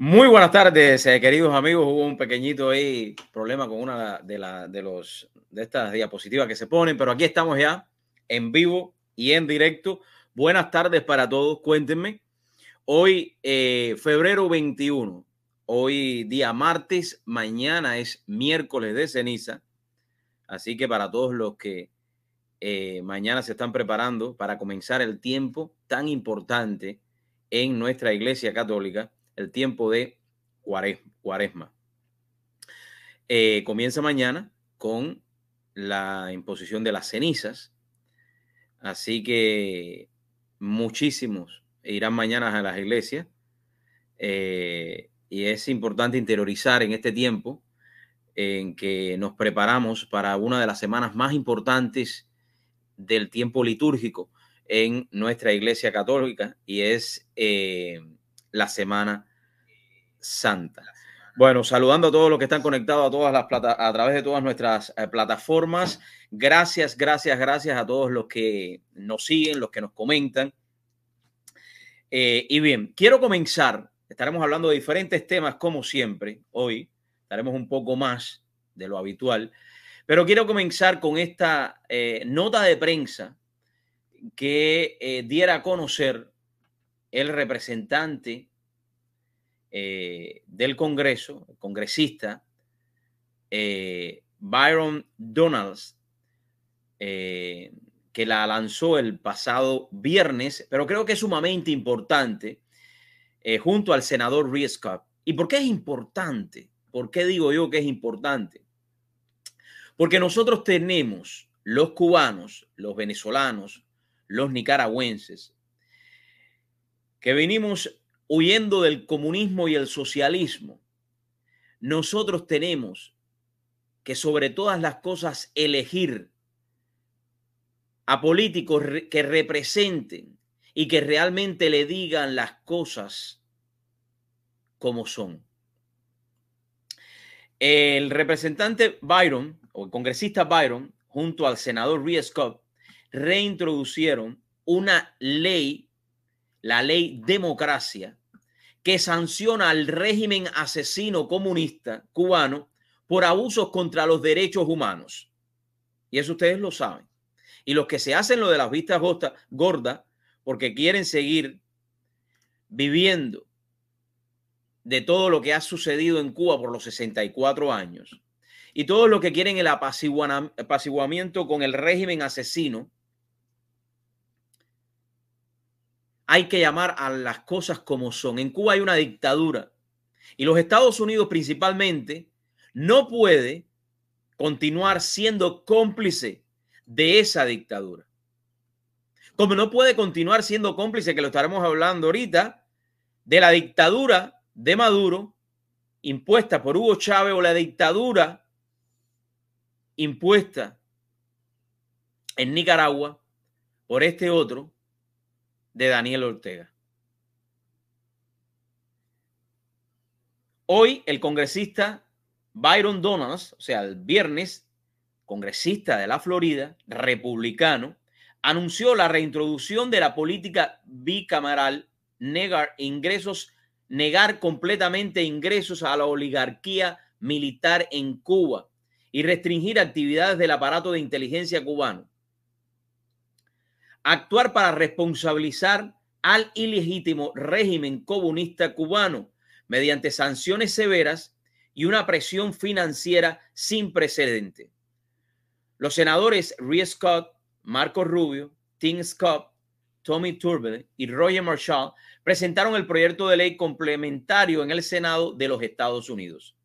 Muy buenas tardes, eh, queridos amigos. Hubo un pequeñito problema con una de, la, de estas diapositivas que se ponen, pero aquí estamos ya en vivo y en directo. Buenas tardes para todos. Cuéntenme. Hoy, eh, febrero 21, hoy día martes, mañana es miércoles de ceniza. Así que para todos los que eh, mañana se están preparando para comenzar el tiempo tan importante en nuestra iglesia católica, el tiempo de cuaresma. Eh, comienza mañana con la imposición de las cenizas. Así que muchísimos irán mañana a las iglesias. Eh, y es importante interiorizar en este tiempo en que nos preparamos para una de las semanas más importantes del tiempo litúrgico en nuestra iglesia católica y es eh, la semana Santa. Bueno, saludando a todos los que están conectados a todas las plata a través de todas nuestras eh, plataformas. Gracias, gracias, gracias a todos los que nos siguen, los que nos comentan. Eh, y bien, quiero comenzar. Estaremos hablando de diferentes temas, como siempre. Hoy estaremos un poco más de lo habitual, pero quiero comenzar con esta eh, nota de prensa que diera a conocer el representante eh, del Congreso, congresista eh, Byron Donalds, eh, que la lanzó el pasado viernes, pero creo que es sumamente importante, junto al senador Rees ¿Y por qué es importante? ¿Por qué digo yo que es importante? Porque nosotros tenemos, los cubanos, los venezolanos, los nicaragüenses, que venimos huyendo del comunismo y el socialismo, nosotros tenemos que sobre todas las cosas elegir a políticos que representen y que realmente le digan las cosas como son. El representante Byron, o el congresista Byron, junto al senador Rhea Scott, reintroducieron una ley, la ley democracia, que sanciona al régimen asesino comunista cubano por abusos contra los derechos humanos. Y eso ustedes lo saben. Y los que se hacen lo de las vistas gordas porque quieren seguir viviendo de todo lo que ha sucedido en Cuba por los 64 años y todo lo que quieren el apaciguamiento con el régimen asesino hay que llamar a las cosas como son. En Cuba hay una dictadura y los Estados Unidos principalmente no puede continuar siendo cómplice de esa dictadura. Como no puede continuar siendo cómplice, que lo estaremos hablando ahorita, de la dictadura de Maduro impuesta por Hugo Chávez o la dictadura impuesta en Nicaragua por este otro de Daniel Ortega. Hoy el congresista Byron Donalds, o sea, el viernes, congresista de la Florida, republicano, anunció la reintroducción de la política bicameral, negar ingresos, negar completamente ingresos a la oligarquía militar en Cuba y restringir actividades del aparato de inteligencia cubano actuar para responsabilizar al ilegítimo régimen comunista cubano mediante sanciones severas y una presión financiera sin precedente. Los senadores Rhea Scott, Marco Rubio, Tim Scott, Tommy Turbide y Roger Marshall presentaron el proyecto de ley complementario en el Senado de los Estados Unidos.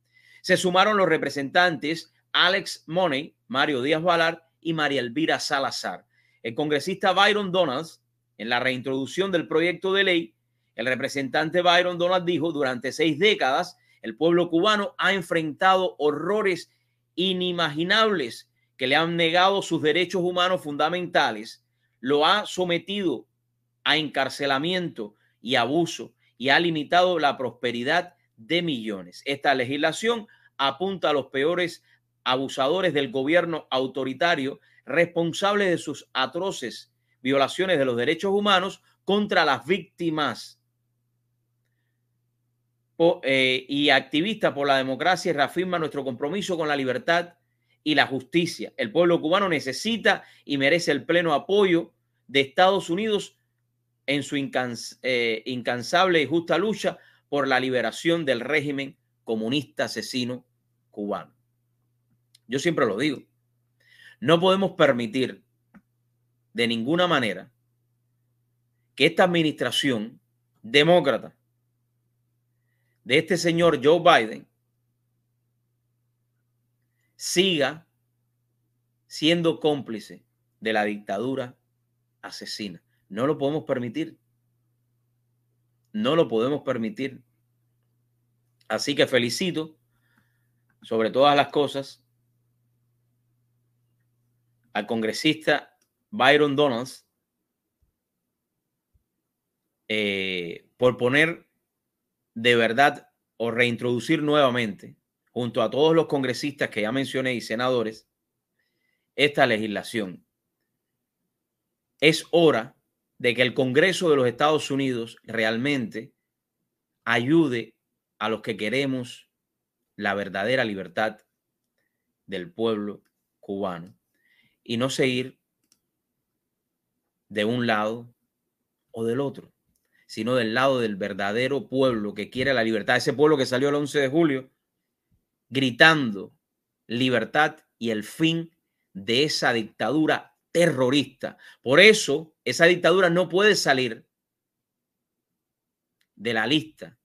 Se sumaron los representantes Alex Money, Mario Díaz Valar y María Elvira Salazar. El congresista Byron Donalds, en la reintroducción del proyecto de ley, el representante Byron Donalds dijo, durante seis décadas, el pueblo cubano ha enfrentado horrores inimaginables que le han negado sus derechos humanos fundamentales, lo ha sometido a encarcelamiento y abuso y ha limitado la prosperidad de millones. Esta legislación apunta a los peores abusadores del gobierno autoritario responsables de sus atroces violaciones de los derechos humanos contra las víctimas. eh, y activista por la democracia reafirma nuestro compromiso con la libertad y la justicia. El pueblo cubano necesita y merece el pleno apoyo de Estados Unidos en su eh, incansable y justa lucha por la liberación del régimen comunista asesino cubano. Yo siempre lo digo, no podemos permitir de ninguna manera que esta administración demócrata de este señor Joe Biden siga siendo cómplice de la dictadura asesina. No lo podemos permitir. No lo podemos permitir. Así que felicito sobre todas las cosas al congresista Byron Donalds eh, por poner de verdad o reintroducir nuevamente, junto a todos los congresistas que ya mencioné y senadores, esta legislación. Es hora de que el Congreso de los Estados Unidos realmente ayude a los que queremos la verdadera libertad del pueblo cubano y no seguir de un lado o del otro sino del lado del verdadero pueblo que quiere la libertad, ese pueblo que salió el 11 de julio gritando libertad y el fin de esa dictadura terrorista. Por eso, esa dictadura no puede salir de la lista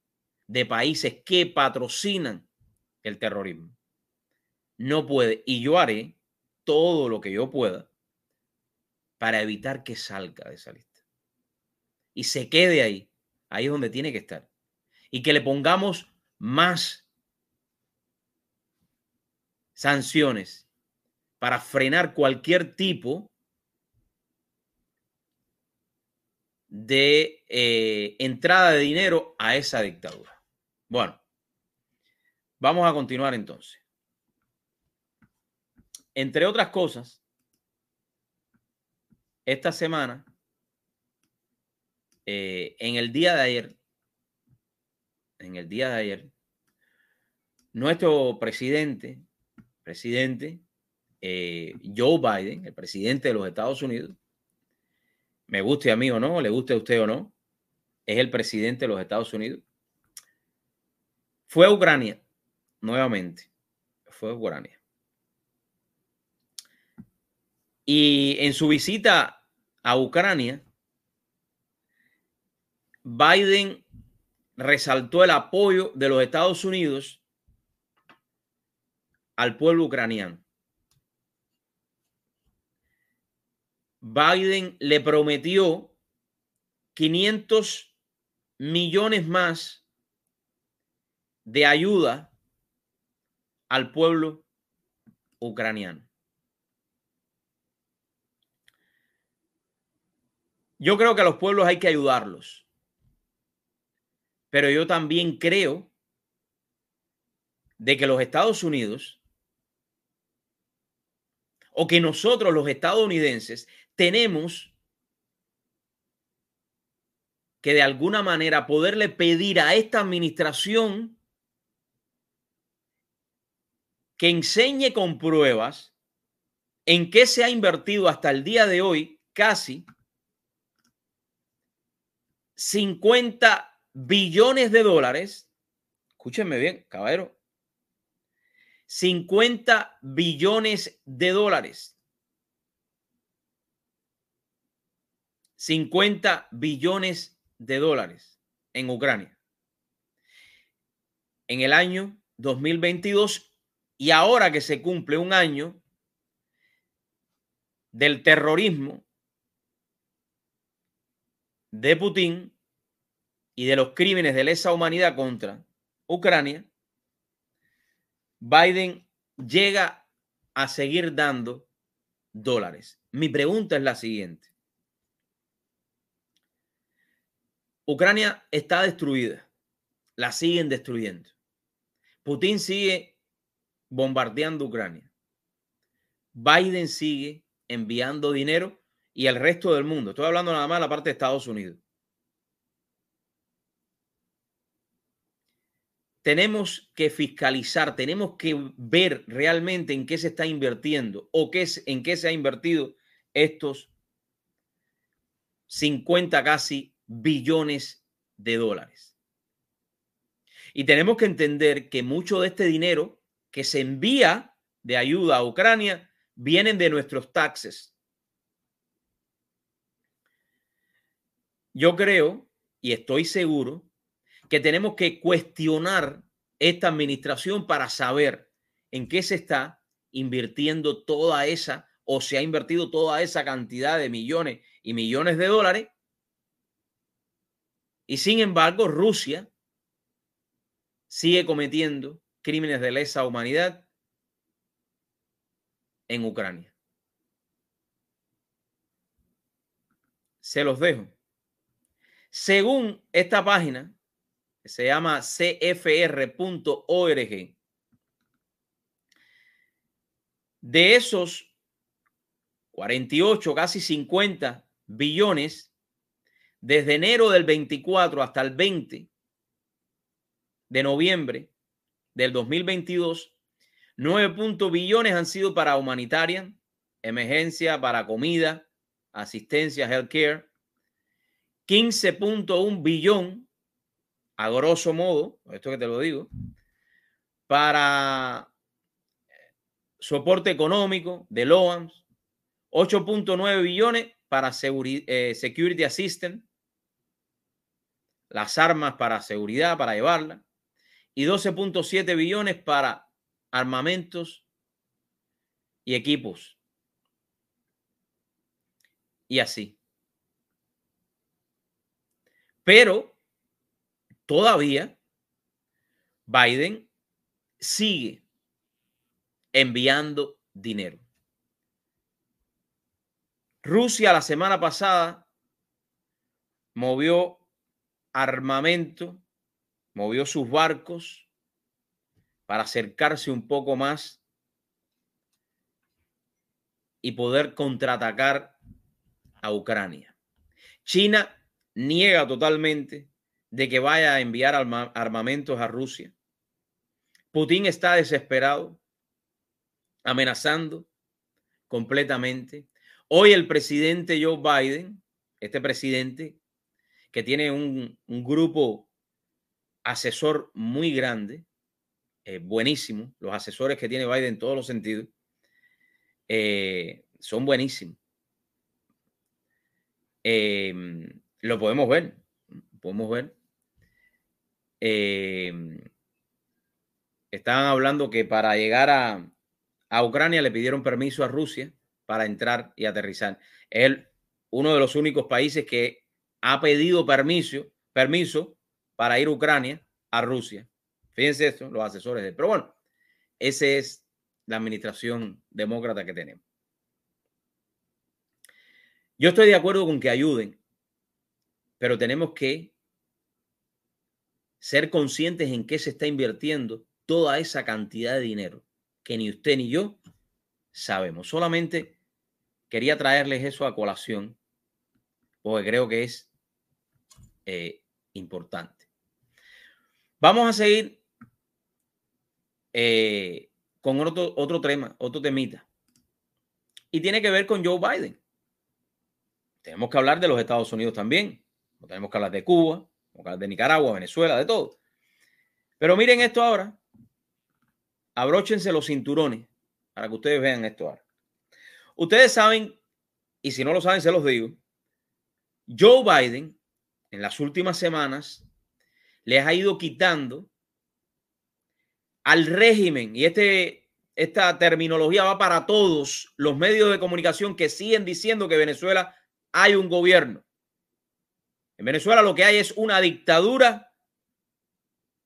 de países que patrocinan el terrorismo. No puede. Y yo haré todo lo que yo pueda para evitar que salga de esa lista y se quede ahí. Ahí es donde tiene que estar. Y que le pongamos más sanciones para frenar cualquier tipo de eh, entrada de dinero a esa dictadura. Bueno, vamos a continuar entonces. Entre otras cosas, esta semana eh, en el día de ayer, en el día de ayer, nuestro presidente, presidente eh, Joe Biden, el presidente de los Estados Unidos, me guste a mí o no, le guste a usted o no, es el presidente de los Estados Unidos, fue a Ucrania nuevamente, fue a Ucrania. Y en su visita a Ucrania, Biden resaltó el apoyo de los Estados Unidos al pueblo ucraniano. Biden le prometió 500 millones más de ayuda al pueblo ucraniano. Yo creo que a los pueblos hay que ayudarlos. Pero yo también creo de que los Estados Unidos o que nosotros los estadounidenses tenemos que de alguna manera poderle pedir a esta administración que enseñe con pruebas en qué se ha invertido hasta el día de hoy casi 50 billones de dólares. Escúchenme bien, caballero. 50 billones de dólares. 50 billones de dólares en Ucrania. En el año 2022 y ahora que se cumple un año del terrorismo de Putin, y de los crímenes de lesa humanidad contra Ucrania, Biden llega a seguir dando dólares. Mi pregunta es la siguiente. Ucrania está destruida, la siguen destruyendo. Putin sigue bombardeando Ucrania. Biden sigue enviando dinero y el resto del mundo. Estoy hablando nada más de la parte de Estados Unidos tenemos que fiscalizar, tenemos que ver realmente en qué se está invirtiendo o qué es, en qué se ha invertido estos 50 casi billones de dólares. Y tenemos que entender que mucho de este dinero que se envía de ayuda a Ucrania vienen de nuestros taxes. Yo creo y estoy seguro que tenemos que cuestionar esta administración para saber en qué se está invirtiendo toda esa o se ha invertido toda esa cantidad de millones y millones de dólares. Y sin embargo, Rusia sigue cometiendo crímenes de lesa humanidad en Ucrania. Se los dejo. Según esta página, que se llama cfr.org, de esos 48, casi 50 billones, desde enero del 24 hasta el 20 de noviembre del 2022, 9 billones han sido para humanitaria, emergencia, para comida, asistencia, healthcare. 15.1 billón, a grosso modo, esto que te lo digo, para soporte económico de LOAMS, 8.9 billones para eh, security assistant, las armas para seguridad, para llevarla, y 12.7 billones para armamentos y equipos. Y así. Pero todavía Biden sigue enviando dinero. Rusia la semana pasada movió armamento movió sus barcos para acercarse un poco más y poder contraatacar a Ucrania. China niega totalmente de que vaya a enviar armamentos a Rusia. Putin está desesperado, amenazando completamente. Hoy el presidente Joe Biden, este presidente que tiene un, grupo asesor muy grande, eh, buenísimo. Los asesores que tiene Biden en todos los sentidos eh, son buenísimos. Em, lo podemos ver, podemos ver. Em, estaban hablando que para llegar a, a, Ucrania le pidieron permiso a Rusia para entrar y aterrizar. Él, uno de los únicos países que ha pedido permiso, permiso para ir a Ucrania, a Rusia. Fíjense esto, los asesores de... Pero bueno, esa es la administración demócrata que tenemos. Yo estoy de acuerdo con que ayuden, pero tenemos que ser conscientes en qué se está invirtiendo toda esa cantidad de dinero que ni usted ni yo sabemos. Solamente quería traerles eso a colación porque creo que es eh, importante. Vamos a seguir eh, con otro, otro tema, otro temita. Y tiene que ver con Joe Biden. Tenemos que hablar de los Estados Unidos también. Tenemos que hablar de Cuba, de Nicaragua, Venezuela, de todo. Pero miren esto ahora. Abróchense los cinturones para que ustedes vean esto ahora. Ustedes saben, y si no lo saben, se los digo. Joe Biden en las últimas semanas les ha ido quitando al régimen, y este, esta terminología va para todos los medios de comunicación que siguen diciendo que Venezuela hay un gobierno. En Venezuela lo que hay es una dictadura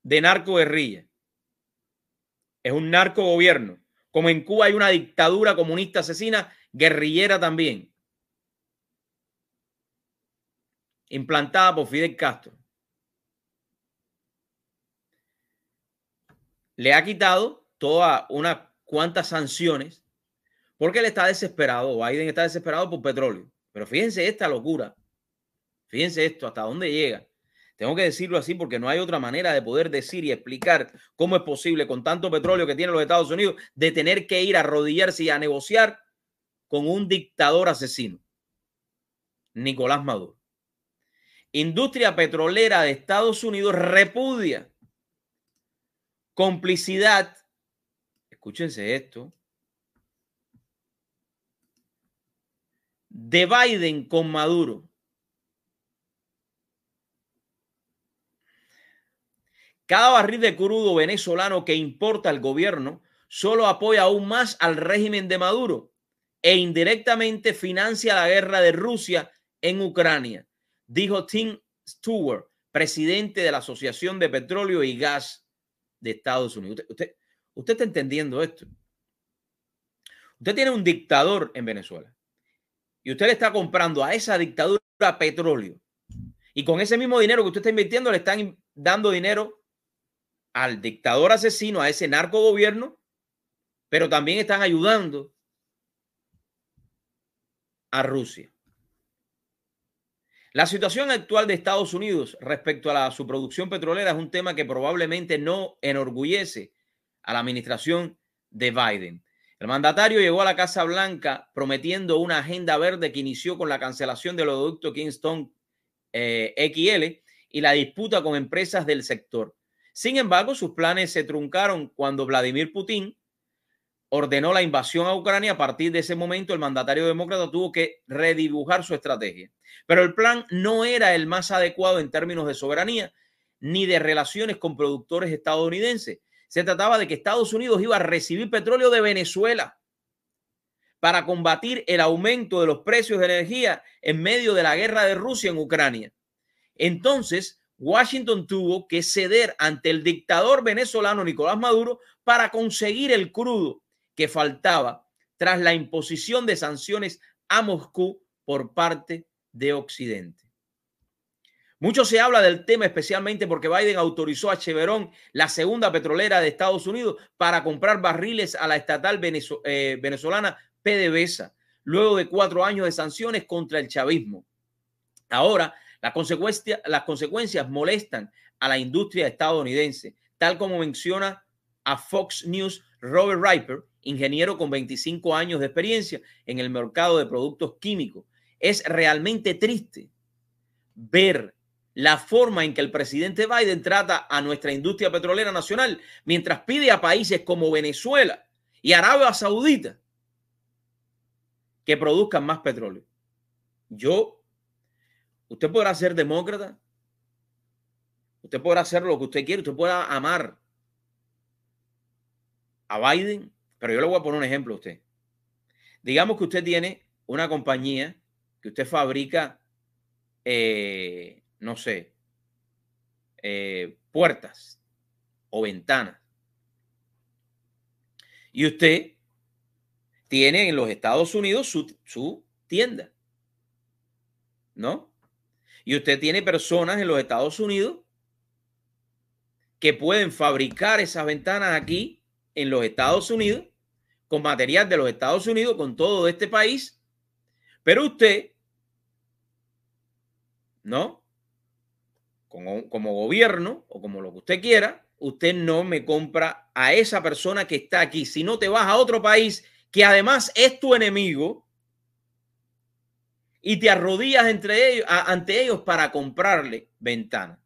de narcoguerrilla. Es un narco gobierno. Como en Cuba hay una dictadura comunista asesina, guerrillera también. Implantada por Fidel Castro. le ha quitado toda unas cuantas sanciones porque él está desesperado. Biden está desesperado por petróleo. Pero fíjense esta locura. Fíjense esto, hasta dónde llega. Tengo que decirlo así porque no hay otra manera de poder decir y explicar cómo es posible con tanto petróleo que tienen los Estados Unidos de tener que ir a arrodillarse y a negociar con un dictador asesino, Nicolás Maduro. Industria petrolera de Estados Unidos repudia complicidad, escúchense esto, de Biden con Maduro. Cada barril de crudo venezolano que importa el gobierno solo apoya aún más al régimen de Maduro e indirectamente financia la guerra de Rusia en Ucrania, dijo Tim Stewart, presidente de la Asociación de Petróleo y Gas de Estados Unidos. Usted, usted, está entendiendo esto. Usted tiene un dictador en Venezuela y usted le está comprando a esa dictadura petróleo y con ese mismo dinero que usted está invirtiendo le están dando dinero al dictador asesino, a ese narco gobierno, pero también están ayudando a Rusia. La situación actual de Estados Unidos respecto a la, su producción petrolera es un tema que probablemente no enorgullece a la administración de Biden. El mandatario llegó a la Casa Blanca prometiendo una agenda verde que inició con la cancelación del oleoducto Kingston eh, XL y la disputa con empresas del sector. Sin embargo, sus planes se truncaron cuando Vladimir Putin ordenó la invasión a Ucrania. A partir de ese momento, el mandatario demócrata tuvo que redibujar su estrategia. Pero el plan no era el más adecuado en términos de soberanía ni de relaciones con productores estadounidenses. Se trataba de que Estados Unidos iba a recibir petróleo de Venezuela para combatir el aumento de los precios de energía en medio de la guerra de Rusia en Ucrania. Entonces, Washington tuvo que ceder ante el dictador venezolano Nicolás Maduro para conseguir el crudo que faltaba tras la imposición de sanciones a Moscú por parte de Occidente. Mucho se habla del tema, especialmente porque Biden autorizó a Chevron, la segunda petrolera de Estados Unidos, para comprar barriles a la estatal eh, venezolana PDVSA, luego de cuatro años de sanciones contra el chavismo. Ahora, las consecuencias, molestan a la industria estadounidense, tal como menciona a Fox News Robert Riper, ingeniero con 25 años de experiencia en el mercado de productos químicos. Es realmente triste ver la forma en que el presidente Biden trata a nuestra industria petrolera nacional mientras pide a países como Venezuela y Arabia Saudita que produzcan más petróleo. Yo Usted podrá ser demócrata. Usted podrá hacer lo que usted quiere. Usted podrá amar a Biden. Pero yo le voy a poner un ejemplo a usted. Digamos que usted tiene una compañía que usted fabrica, eh, no sé, eh, puertas o ventanas. Y usted tiene en los Estados Unidos su, su tienda. ¿No? Y usted tiene personas en los Estados Unidos que pueden fabricar esas ventanas aquí en los Estados Unidos, con material de los Estados Unidos, con todo este país. Pero usted, ¿no? Como, como gobierno o como lo que usted quiera, usted no me compra a esa persona que está aquí. Si no te vas a otro país que además es tu enemigo, y te arrodillas entre ellos, ante ellos para comprarle ventana.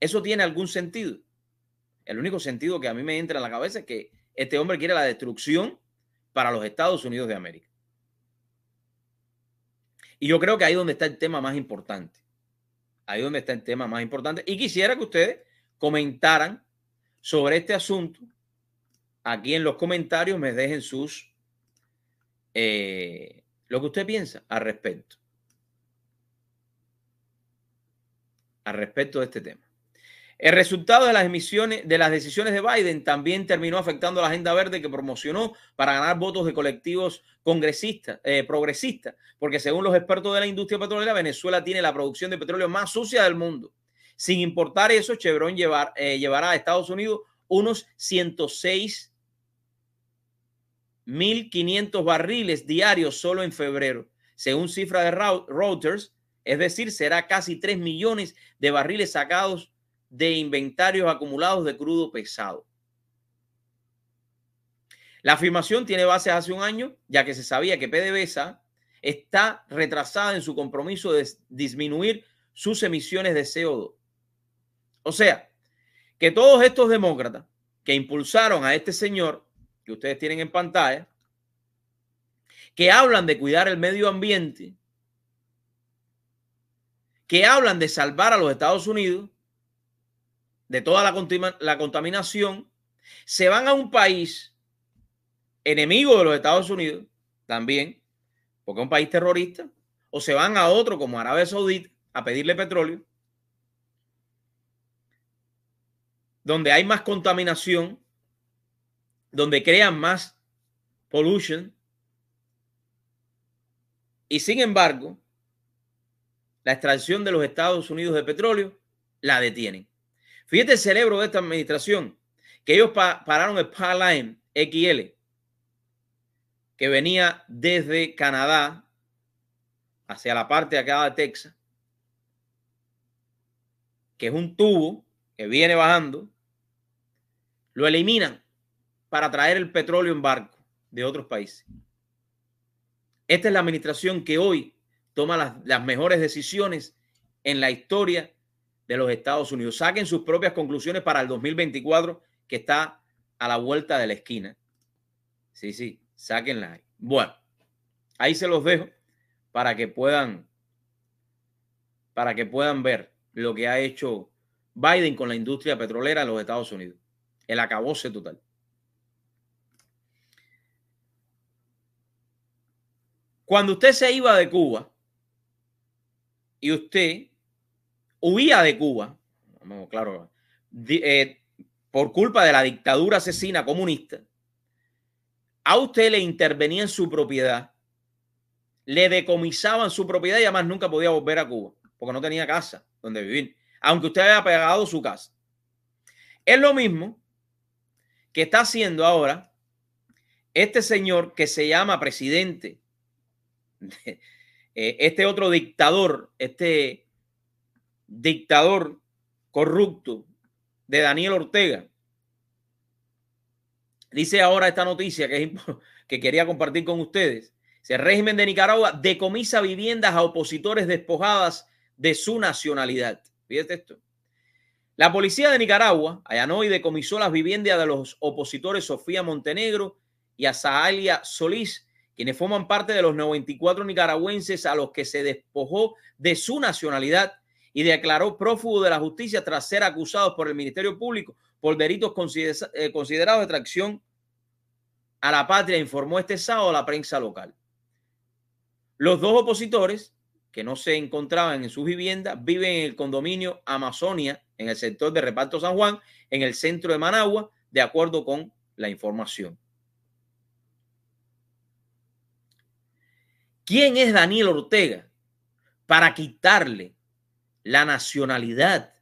¿Eso tiene algún sentido? El único sentido que a mí me entra en la cabeza es que este hombre quiere la destrucción para los Estados Unidos de América. Y yo creo que ahí es donde está el tema más importante. Ahí es donde está el tema más importante. Y quisiera que ustedes comentaran sobre este asunto. Aquí en los comentarios me dejen sus eh, lo que usted piensa al respecto. Al respecto de este tema. El resultado de las emisiones, de las decisiones de Biden también terminó afectando la agenda verde que promocionó para ganar votos de colectivos congresistas, eh, progresistas, porque según los expertos de la industria petrolera, Venezuela tiene la producción de petróleo más sucia del mundo. Sin importar eso, Chevron eh, llevará a Estados Unidos unos 106 1.500 barriles diarios solo en febrero. Según cifra de Reuters, Es decir, será casi 3 millones de barriles sacados de inventarios acumulados de crudo pesado. La afirmación tiene base hace un año, ya que se sabía que PDVSA está retrasada en su compromiso de disminuir sus emisiones de CO2. O sea, que todos estos demócratas que impulsaron a este señor que ustedes tienen en pantalla, que hablan de cuidar el medio ambiente, que hablan de salvar a los Estados Unidos de toda la, la contaminación, se van a un país enemigo de los Estados Unidos también, porque es un país terrorista, o se van a otro como Arabia Saudita a pedirle petróleo, donde hay más contaminación, donde crean más pollution, y sin embargo, la extracción de los Estados Unidos de petróleo la detienen. Fíjate el cerebro de esta administración, que ellos pararon el Pipeline XL, que venía desde Canadá hacia la parte de acá de Texas, que es un tubo que viene bajando, lo eliminan para traer el petróleo en barco de otros países. Esta es la administración que hoy toma las, mejores decisiones en la historia de los Estados Unidos. Saquen sus propias conclusiones para el 2024 que está a la vuelta de la esquina. Sí, sí, sáquenla. Bueno, ahí se los dejo para que puedan para que puedan ver lo que ha hecho Biden con la industria petrolera en los Estados Unidos. El acabose total. Cuando usted se iba de Cuba y usted huía de Cuba, claro, eh, por culpa de la dictadura asesina comunista, a usted le intervenía en su propiedad, le decomisaban su propiedad y además nunca podía volver a Cuba porque no tenía casa donde vivir, aunque usted haya pagado su casa. Es lo mismo que está haciendo ahora este señor que se llama presidente, este otro dictador, este dictador corrupto de Daniel Ortega, Dice ahora esta noticia que, que quería compartir con ustedes. El régimen de Nicaragua decomisa viviendas a opositores despojadas de su nacionalidad. Fíjate esto. La policía de Nicaragua allanó y decomisó las viviendas de los opositores Sofía Montenegro y Azahalia Solís, quienes forman parte de los 94 nicaragüenses a los que se despojó de su nacionalidad y declaró prófugo de la justicia tras ser acusados por el Ministerio Público por delitos eh, considerados de tracción a la patria, informó este sábado la prensa local. Los dos opositores que no se encontraban en sus viviendas viven en el condominio Amazonia, en el sector de Reparto San Juan, en el centro de Managua, de acuerdo con la información. ¿Quién es Daniel Ortega para quitarle la nacionalidad,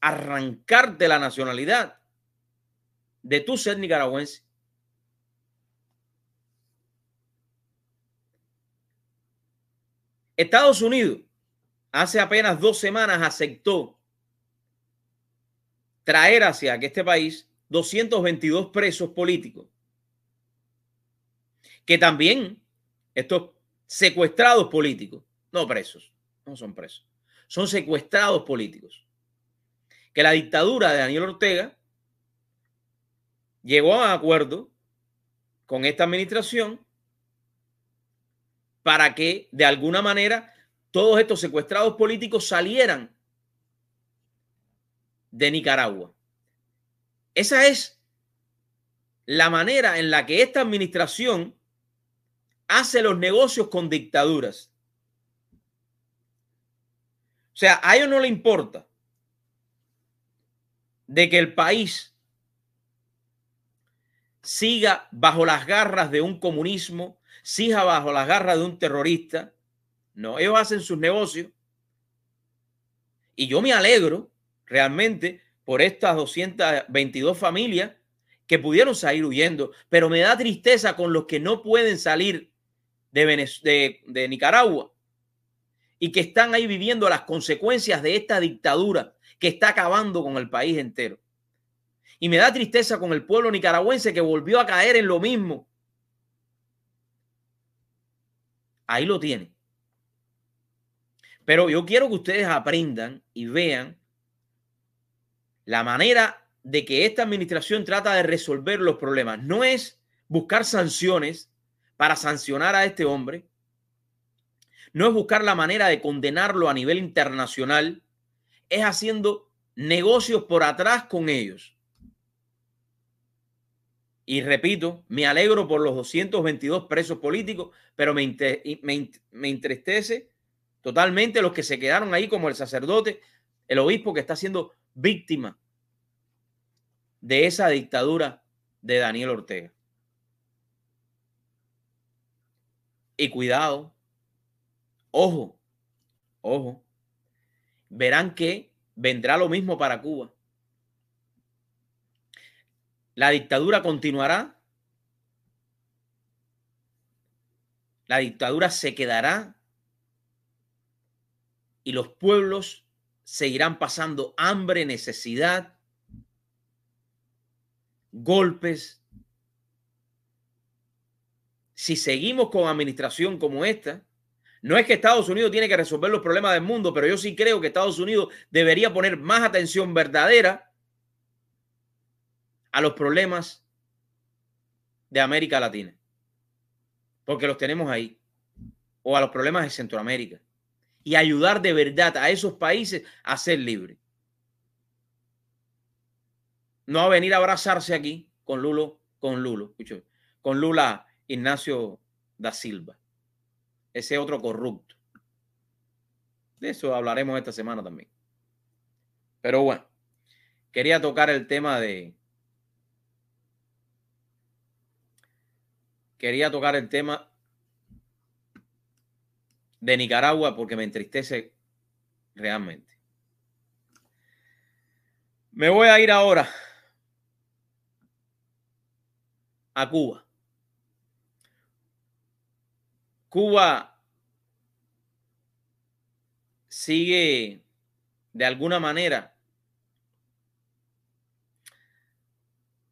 arrancarte la nacionalidad de tu ser nicaragüense. Estados Unidos hace apenas dos semanas aceptó traer hacia este país 222 presos políticos. Que también estos secuestrados políticos, no presos, no son presos, son secuestrados políticos. Que la dictadura de Daniel Ortega llegó a acuerdo con esta administración para que de alguna manera todos estos secuestrados políticos salieran de Nicaragua. Esa es la manera en la que esta administración hace los negocios con dictaduras. O sea, a ellos no le importa de que el país siga bajo las garras de un comunismo, siga bajo las garras de un terrorista. No, ellos hacen sus negocios. Y yo me alegro realmente por estas 222 familias que pudieron salir huyendo, pero me da tristeza con los que no pueden salir de, Nicaragua y que están ahí viviendo las consecuencias de esta dictadura que está acabando con el país entero. Y me da tristeza con el pueblo nicaragüense que volvió a caer en lo mismo. Ahí lo tiene. Pero yo quiero que ustedes aprendan y vean la manera de que esta administración trata de resolver los problemas. No es buscar sanciones para sancionar a este hombre. No es buscar la manera de condenarlo a nivel internacional. Es haciendo negocios por atrás con ellos. Y repito, me alegro por los 222 presos políticos, pero me, me, me entristece totalmente los que se quedaron ahí como el sacerdote, el obispo que está siendo víctima de esa dictadura de Daniel Ortega. Y cuidado, ojo, ojo, verán que vendrá lo mismo para Cuba. La dictadura continuará. La dictadura se quedará y los pueblos seguirán pasando hambre, necesidad, golpes. Si seguimos con administración como esta, no es que Estados Unidos tiene que resolver los problemas del mundo, pero yo sí creo que Estados Unidos debería poner más atención verdadera a los problemas de América Latina, porque los tenemos ahí, o a los problemas de Centroamérica, y ayudar de verdad a esos países a ser libres. No a venir a abrazarse aquí con Lulo, con Lulo, con Lula Ignacio da Silva, ese otro corrupto. De eso hablaremos esta semana también. Pero bueno, quería tocar el tema de, quería tocar el tema de Nicaragua porque me entristece realmente. Me voy a ir ahora a Cuba. Cuba sigue de alguna manera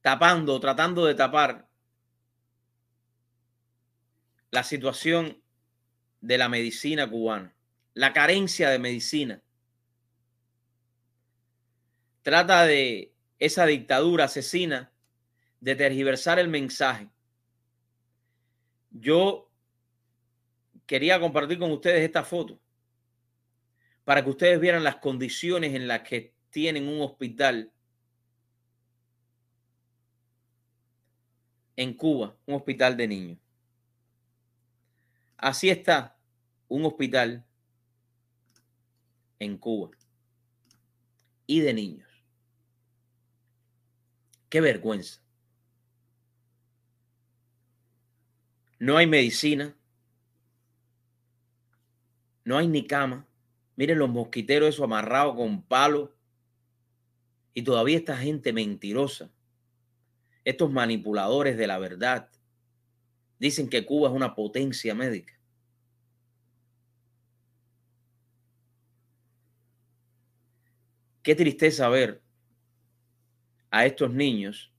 tapando, tratando de tapar la situación de la medicina cubana, la carencia de medicina. Trata de esa dictadura asesina de tergiversar el mensaje. Yo quería compartir con ustedes esta foto para que ustedes vieran las condiciones en las que tienen un hospital en Cuba, un hospital de niños. Así está un hospital en Cuba y de niños. Qué vergüenza. No hay medicina. No hay ni cama. Miren los mosquiteros, eso amarrado con palo. Y todavía esta gente mentirosa, estos manipuladores de la verdad, Dicen que Cuba es una potencia médica. Qué tristeza ver a estos niños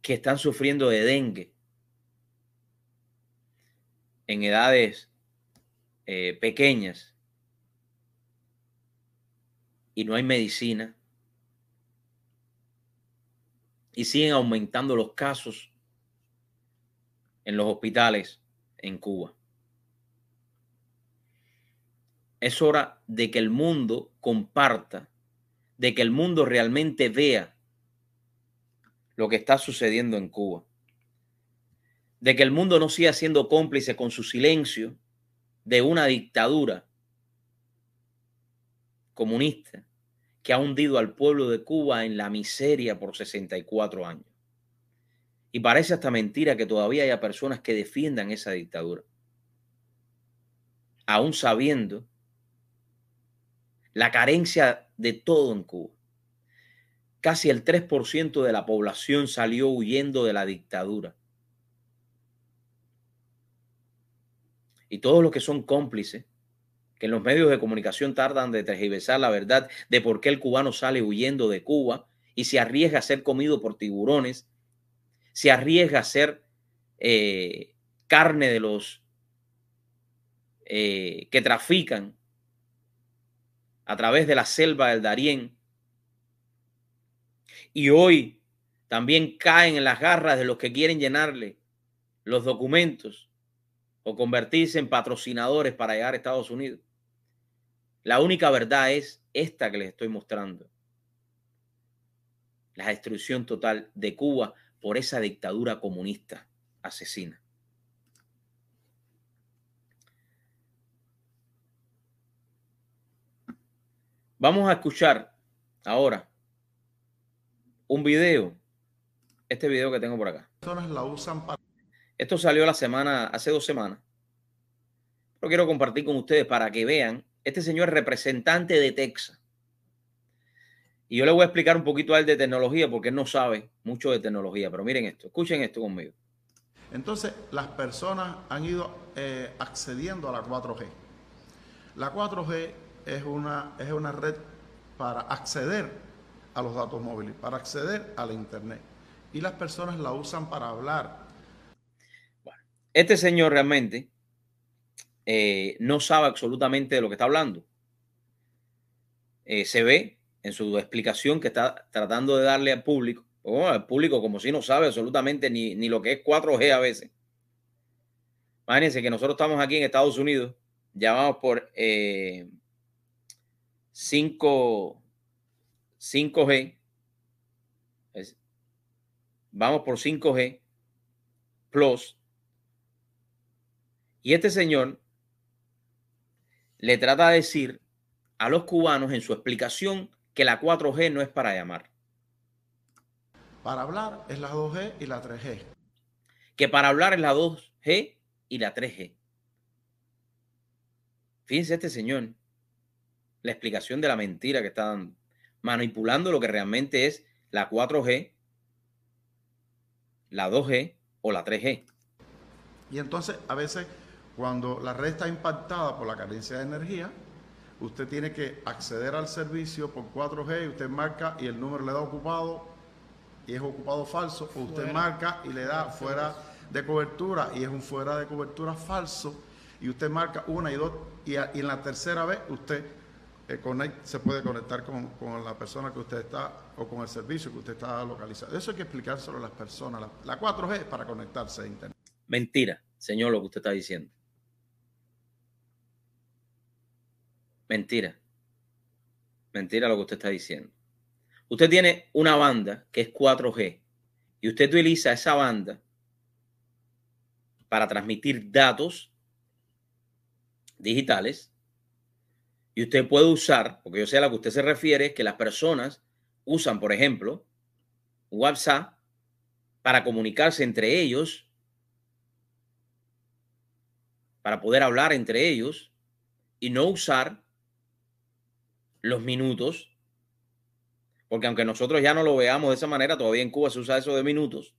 que están sufriendo de dengue en edades eh, pequeñas y no hay medicina y siguen aumentando los casos en los hospitales en Cuba. Es hora de que el mundo comparta, de que el mundo realmente vea lo que está sucediendo en Cuba, de que el mundo no siga siendo cómplice con su silencio de una dictadura comunista que ha hundido al pueblo de Cuba en la miseria por 64 años. Y parece hasta mentira que todavía haya personas que defiendan esa dictadura, aún sabiendo la carencia de todo en Cuba. Casi el 3% de la población salió huyendo de la dictadura. Y todos los que son cómplices, que en los medios de comunicación tardan de tergiversar la verdad de por qué el cubano sale huyendo de Cuba y se arriesga a ser comido por tiburones, se arriesga a ser eh, carne de los eh, que trafican a través de la selva del Darién. Y hoy también caen en las garras de los que quieren llenarle los documentos o convertirse en patrocinadores para llegar a Estados Unidos. La única verdad es esta que les estoy mostrando. La destrucción total de Cuba por esa dictadura comunista asesina. Vamos a escuchar ahora un video. Este video que tengo por acá. La usan para... Esto salió la semana, hace dos semanas. Lo quiero compartir con ustedes para que vean. Este señor es representante de Texas. Y yo le voy a explicar un poquito a él de tecnología porque él no sabe mucho de tecnología. Pero miren esto, escuchen esto conmigo. Entonces, las personas han ido eh, accediendo a la 4G. La 4G es una, es una red para acceder a los datos móviles, para acceder a la Internet. Y las personas la usan para hablar. Este señor realmente eh, no sabe absolutamente de lo que está hablando. Eh, se ve en su explicación que está tratando de darle al público, o al público como si no sabe absolutamente ni, ni lo que es 4G a veces. Imagínense que nosotros estamos aquí en Estados Unidos, ya vamos por eh, 5, 5G. vamos por 5G Plus. Y este señor le trata de decir a los cubanos en su explicación que la 4G no es para llamar. Para hablar es la 2G y la 3G. Que para hablar es la 2G y la 3G. Fíjense este señor la explicación de la mentira que están manipulando lo que realmente es la 4G, la 2G o la 3G. Y entonces, a veces, cuando la red está impactada por la carencia de energía, usted tiene que acceder al servicio por 4G y usted marca y el número le da ocupado y es ocupado falso, o usted marca y le da fuera de cobertura y es un fuera de cobertura falso, y usted marca una y dos, y, y en la tercera vez usted eh, se puede conectar con, la persona que usted está o con el servicio que usted está localizado. Eso hay que explicárselo a las personas. La, 4G es para conectarse a Internet. Mentira, señor, lo que usted está diciendo. Mentira. Mentira lo que usted está diciendo. Usted tiene una banda que es 4G y usted utiliza esa banda para transmitir datos digitales y usted puede usar, porque yo sé a lo que usted se refiere, que las personas usan, por ejemplo, WhatsApp para comunicarse entre ellos, para poder hablar entre ellos y no usar los minutos, porque aunque nosotros ya no lo veamos de esa manera, todavía en Cuba se usa eso de minutos.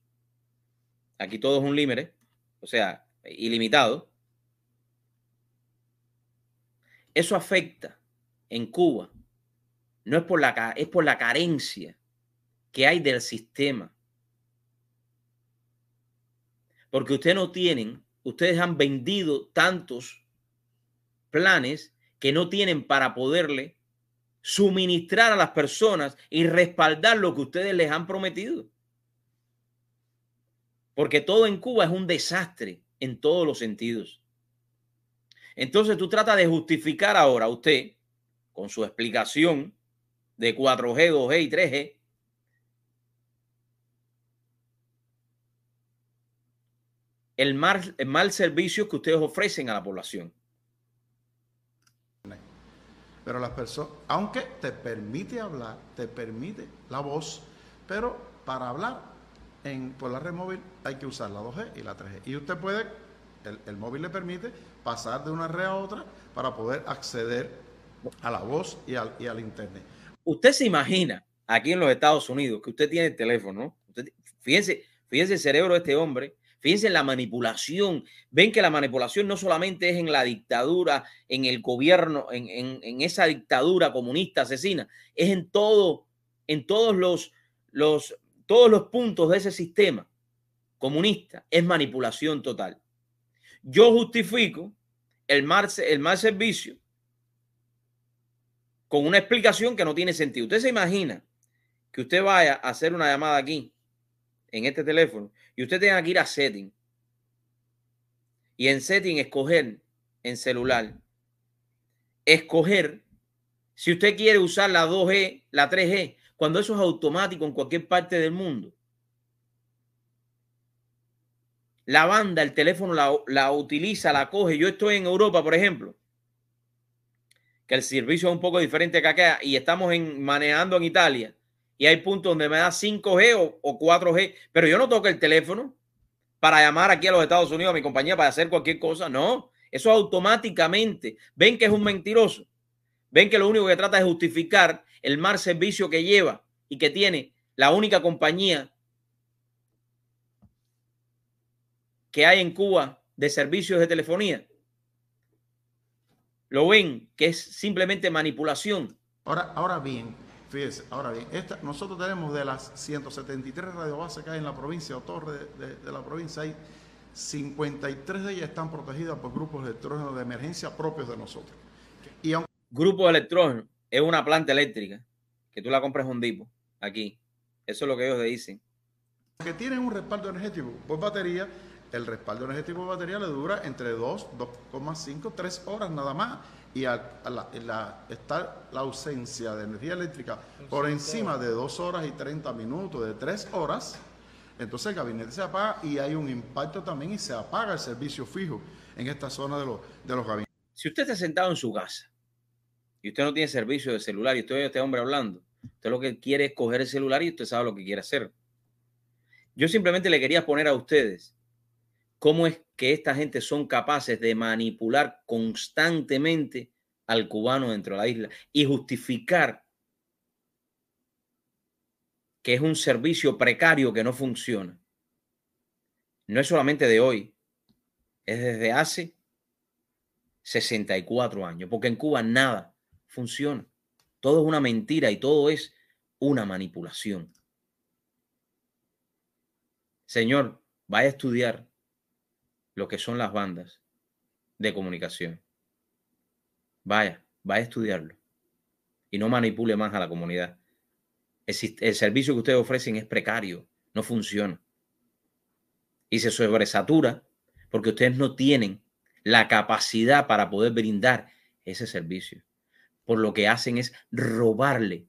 Aquí todo es un límite, o sea, ilimitado. Eso afecta en Cuba. No es por la, es por la carencia que hay del sistema. Porque ustedes no tienen, ustedes han vendido tantos planes que no tienen para poderle suministrar a las personas y respaldar lo que ustedes les han prometido. Porque todo en Cuba es un desastre en todos los sentidos. Entonces tú tratas de justificar ahora usted, con su explicación de 4G, 2G y 3G, el mal, el mal servicio que ustedes ofrecen a la población. Pero las personas, aunque te permite hablar, te permite la voz, pero para hablar en, por la red móvil hay que usar la 2G y la 3G. Y usted puede el, móvil le permite pasar de una red a otra para poder acceder a la voz y al, y al internet. Usted se imagina aquí en los Estados Unidos que usted tiene el teléfono, ¿no? fíjense, fíjense el cerebro de este hombre, Fíjense en la manipulación. Ven que la manipulación no solamente es en la dictadura, en el gobierno, en, en esa dictadura comunista asesina, es en todo, en todos los, los, todos los puntos de ese sistema comunista. Es manipulación total. Yo justifico el mal, el mal servicio con una explicación que no tiene sentido. Usted se imagina que usted vaya a hacer una llamada aquí en este teléfono y usted tenga que ir a setting y en setting escoger en celular, escoger si usted quiere usar la 2G, la 3G, cuando eso es automático en cualquier parte del mundo. La banda, el teléfono la, la utiliza, la coge. Yo estoy en Europa, por ejemplo, que el servicio es un poco diferente que acá y estamos en, manejando en Italia y hay puntos donde me da 5G o, 4G, pero yo no toco el teléfono para llamar aquí a los Estados Unidos a mi compañía para hacer cualquier cosa. No, eso automáticamente. Ven que es un mentiroso. Ven que lo único que trata es justificar el mal servicio que lleva y que tiene la única compañía que hay en Cuba de servicios de telefonía. Lo ven que es simplemente manipulación. Ahora, ahora bien, Fíjese, ahora bien, esta, nosotros tenemos de las 173 radiobases que hay en la provincia o torres de, la provincia, hay 53 de ellas están protegidas por grupos de electrógenos de emergencia propios de nosotros. Y Grupo de electrógeno es una planta eléctrica que tú la compras un tipo aquí. Eso es lo que ellos dicen. Que tienen un respaldo energético por batería, el respaldo energético por batería le dura entre 2, 2,5, 3 horas nada más y a, la, está la ausencia de energía eléctrica por encima de dos horas y 30 minutos, de tres horas, entonces el gabinete se apaga y hay un impacto también y se apaga el servicio fijo en esta zona de los, de los gabinetes. Si usted está sentado en su casa y usted no tiene servicio de celular y usted ve a este hombre hablando, usted lo que quiere es coger el celular y usted sabe lo que quiere hacer. Yo simplemente le quería poner a ustedes cómo es que esta gente son capaces de manipular constantemente al cubano dentro de la isla y justificar que es un servicio precario que no funciona. No es solamente de hoy, es desde hace 64 años, porque en Cuba nada funciona. Todo es una mentira y todo es una manipulación. Señor, vaya a estudiar lo que son las bandas de comunicación. Vaya, vaya a estudiarlo y no manipule más a la comunidad. El, el servicio que ustedes ofrecen es precario, no funciona. Y se sobresatura porque ustedes no tienen la capacidad para poder brindar ese servicio. Por lo que hacen es robarle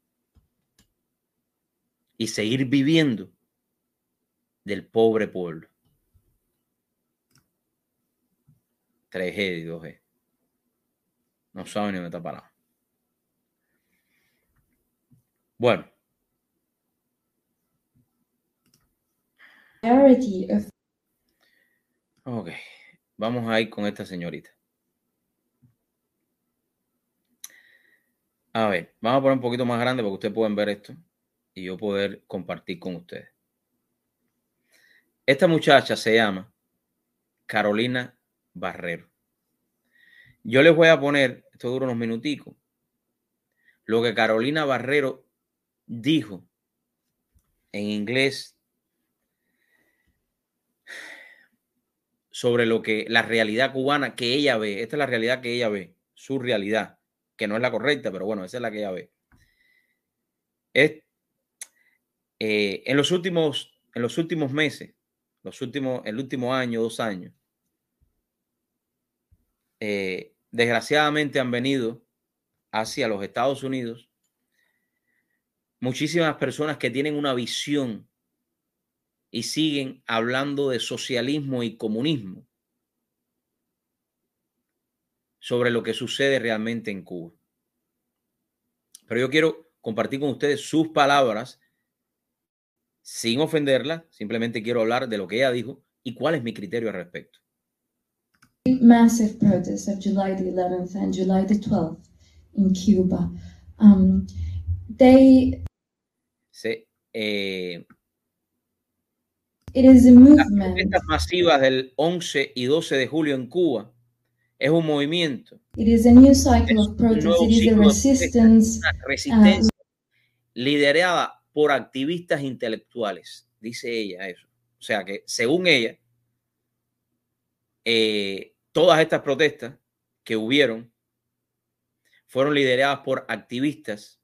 y seguir viviendo del pobre pueblo. 3G y 2G. No saben ni dónde está parado. Bueno. Ok, vamos a ir con esta señorita. A ver, vamos a poner un poquito más grande para que ustedes puedan ver esto y yo poder compartir con ustedes. Esta muchacha se llama Carolina Barrero. Yo les voy a poner, esto dura unos minuticos, lo que Carolina Barrero dijo en inglés sobre lo que la realidad cubana que ella ve. Esta es la realidad que ella ve, su realidad, que no es la correcta, pero bueno, esa es la que ella ve. Es, eh, en los últimos, en los últimos meses, los últimos, el último año, dos años, eh, desgraciadamente han venido hacia los Estados Unidos muchísimas personas que tienen una visión y siguen hablando de socialismo y comunismo sobre lo que sucede realmente en Cuba. Pero yo quiero compartir con ustedes sus palabras sin ofenderla, simplemente quiero hablar de lo que ella dijo y cuál es mi criterio al respecto. Massive protests of July the 11th and July the 12th in Cuba. Um, they. Sí, eh, It is a Las movement. protestas masivas del 11 y 12 de julio en Cuba es un movimiento, It is a new cycle Es of un protest. nuevo It is a resistance. una resistencia liderada por activistas intelectuales, dice ella eso. O sea que, según ella, eh, todas estas protestas que hubieron fueron lideradas por activistas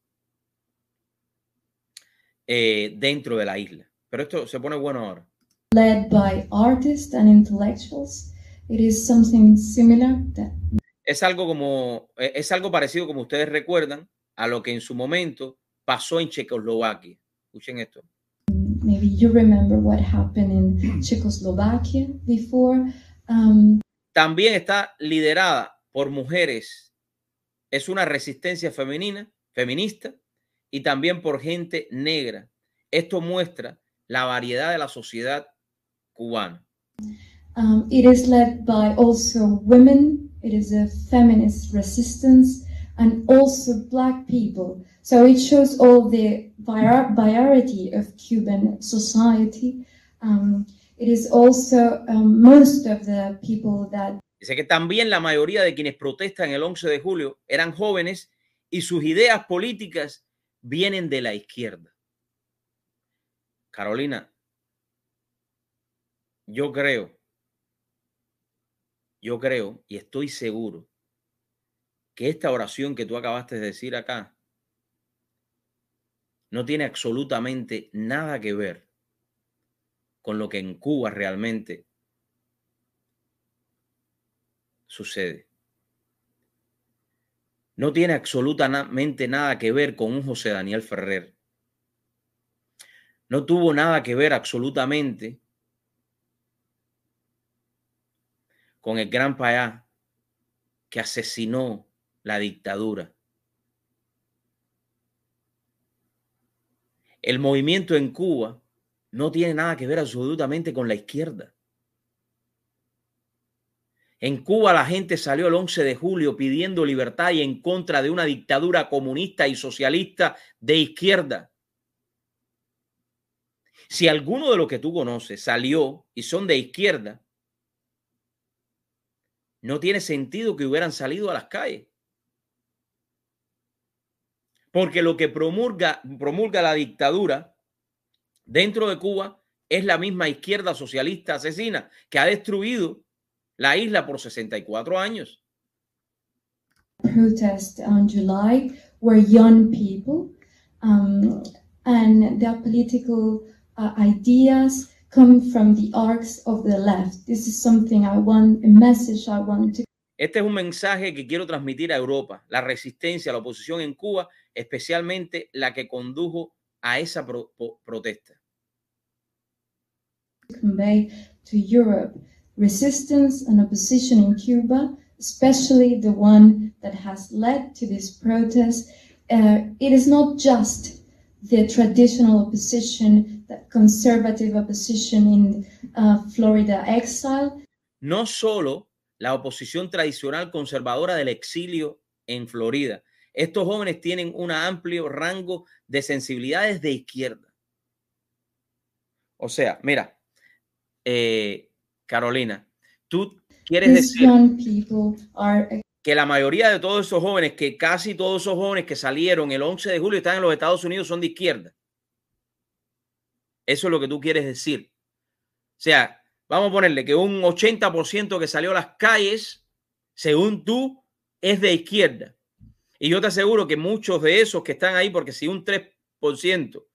eh, dentro de la isla. Pero esto se pone bueno ahora. led by artists and intellectuals. It is something similar that Es algo como, eh, es algo parecido como ustedes recuerdan a lo que en su momento pasó en Checoslovaquia. Escuchen esto. maybe you remember what happened in Czechoslovakia before. Um, También está liderada por mujeres. Es una resistencia femenina, feminista y también por gente negra. Esto muestra la variedad de la sociedad cubana. um, it is led by also women. It is a feminist resistance and also black people. So it shows all the var- variety of Cuban society. Um, it is also um, most of the people that Dice que también la mayoría de quienes protestan el 11 de julio eran jóvenes y sus ideas políticas vienen de la izquierda. Carolina, yo creo, yo creo y estoy seguro que esta oración que tú acabaste de decir acá no tiene absolutamente nada que ver con lo que en Cuba realmente sucede. No tiene absolutamente nada que ver con un José Daniel Ferrer. No tuvo nada que ver absolutamente con el gran payá que asesinó la dictadura. El movimiento en Cuba no tiene nada que ver absolutamente con la izquierda. En Cuba la gente salió el 11 de julio pidiendo libertad y en contra de una dictadura comunista y socialista de izquierda. Si alguno de los que tú conoces salió y son de izquierda, no tiene sentido que hubieran salido a las calles. Porque lo que promulga, promulga la dictadura dentro de Cuba es la misma izquierda socialista asesina que ha destruido la isla por 64 años. protest on July were young people, um, and their political uh, ideas come from the arcs of the left. This is something I want, a message I want to Este es un mensaje que quiero transmitir a Europa, la resistencia, la oposición en Cuba, especialmente la que condujo a esa pro- protesta. Convey to Europe. Resistance and opposition in Cuba, especially the one that has led to this protest, uh, it is not just the traditional opposition, that conservative opposition in uh, Florida exile. No solo la oposición tradicional conservadora del exilio en Florida. Estos jóvenes tienen un amplio rango de sensibilidades de izquierda. O sea, mira, eh, Carolina, tú quieres decir are que la mayoría de todos esos jóvenes, que casi todos esos jóvenes que salieron el 11 de julio y están en los Estados Unidos son de izquierda. Eso es lo que tú quieres decir. O sea, vamos a ponerle que un 80% que salió a las calles, según tú, es de izquierda. Y yo te aseguro que muchos de esos que están ahí, porque si un 3%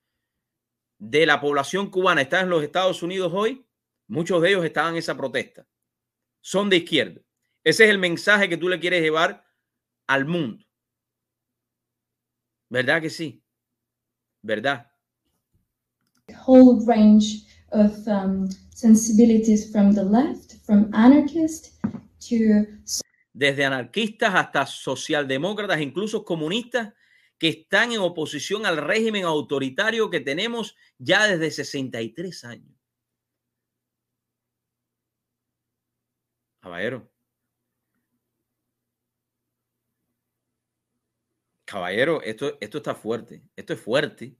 de la población cubana está en los Estados Unidos hoy, muchos de ellos estaban en esa protesta. Son de izquierda. Ese es el mensaje que tú le quieres llevar al mundo. ¿Verdad que sí? ¿Verdad? whole range of um, sensibilities from the left, from anarchist to Desde anarquistas hasta socialdemócratas, incluso comunistas, que están en oposición al régimen autoritario que tenemos ya desde 63 años. Caballero. Caballero, esto, esto está fuerte. Esto es fuerte.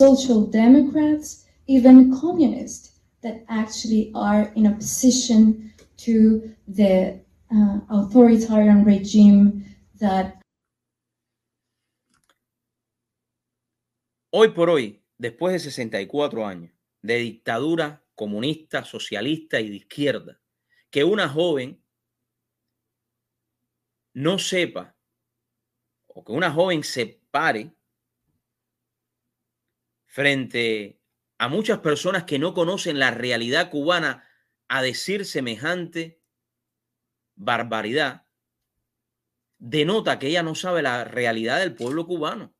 social democrats, even communists that actually are in opposition to the uh, authoritarian regime that Hoy por hoy, después de 64 años de dictadura comunista, socialista y de izquierda, que una joven no sepa o que una joven se pare frente a muchas personas que no conocen la realidad cubana a decir semejante barbaridad, denota que ella no sabe la realidad del pueblo cubano.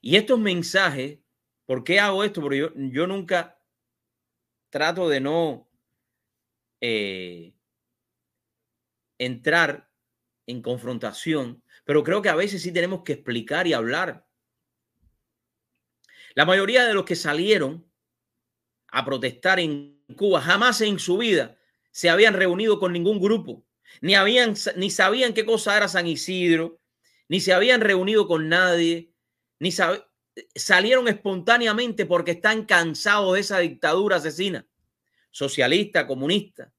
Y estos mensajes, ¿por qué hago esto? Porque yo, nunca trato de no eh, entrar en confrontación, pero creo que a veces sí tenemos que explicar y hablar. La mayoría de los que salieron a protestar en Cuba jamás en su vida se habían reunido con ningún grupo, ni habían ni sabían qué cosa era San Isidro, ni se habían reunido con nadie, ni salieron espontáneamente porque están cansados de esa dictadura asesina, socialista, comunista.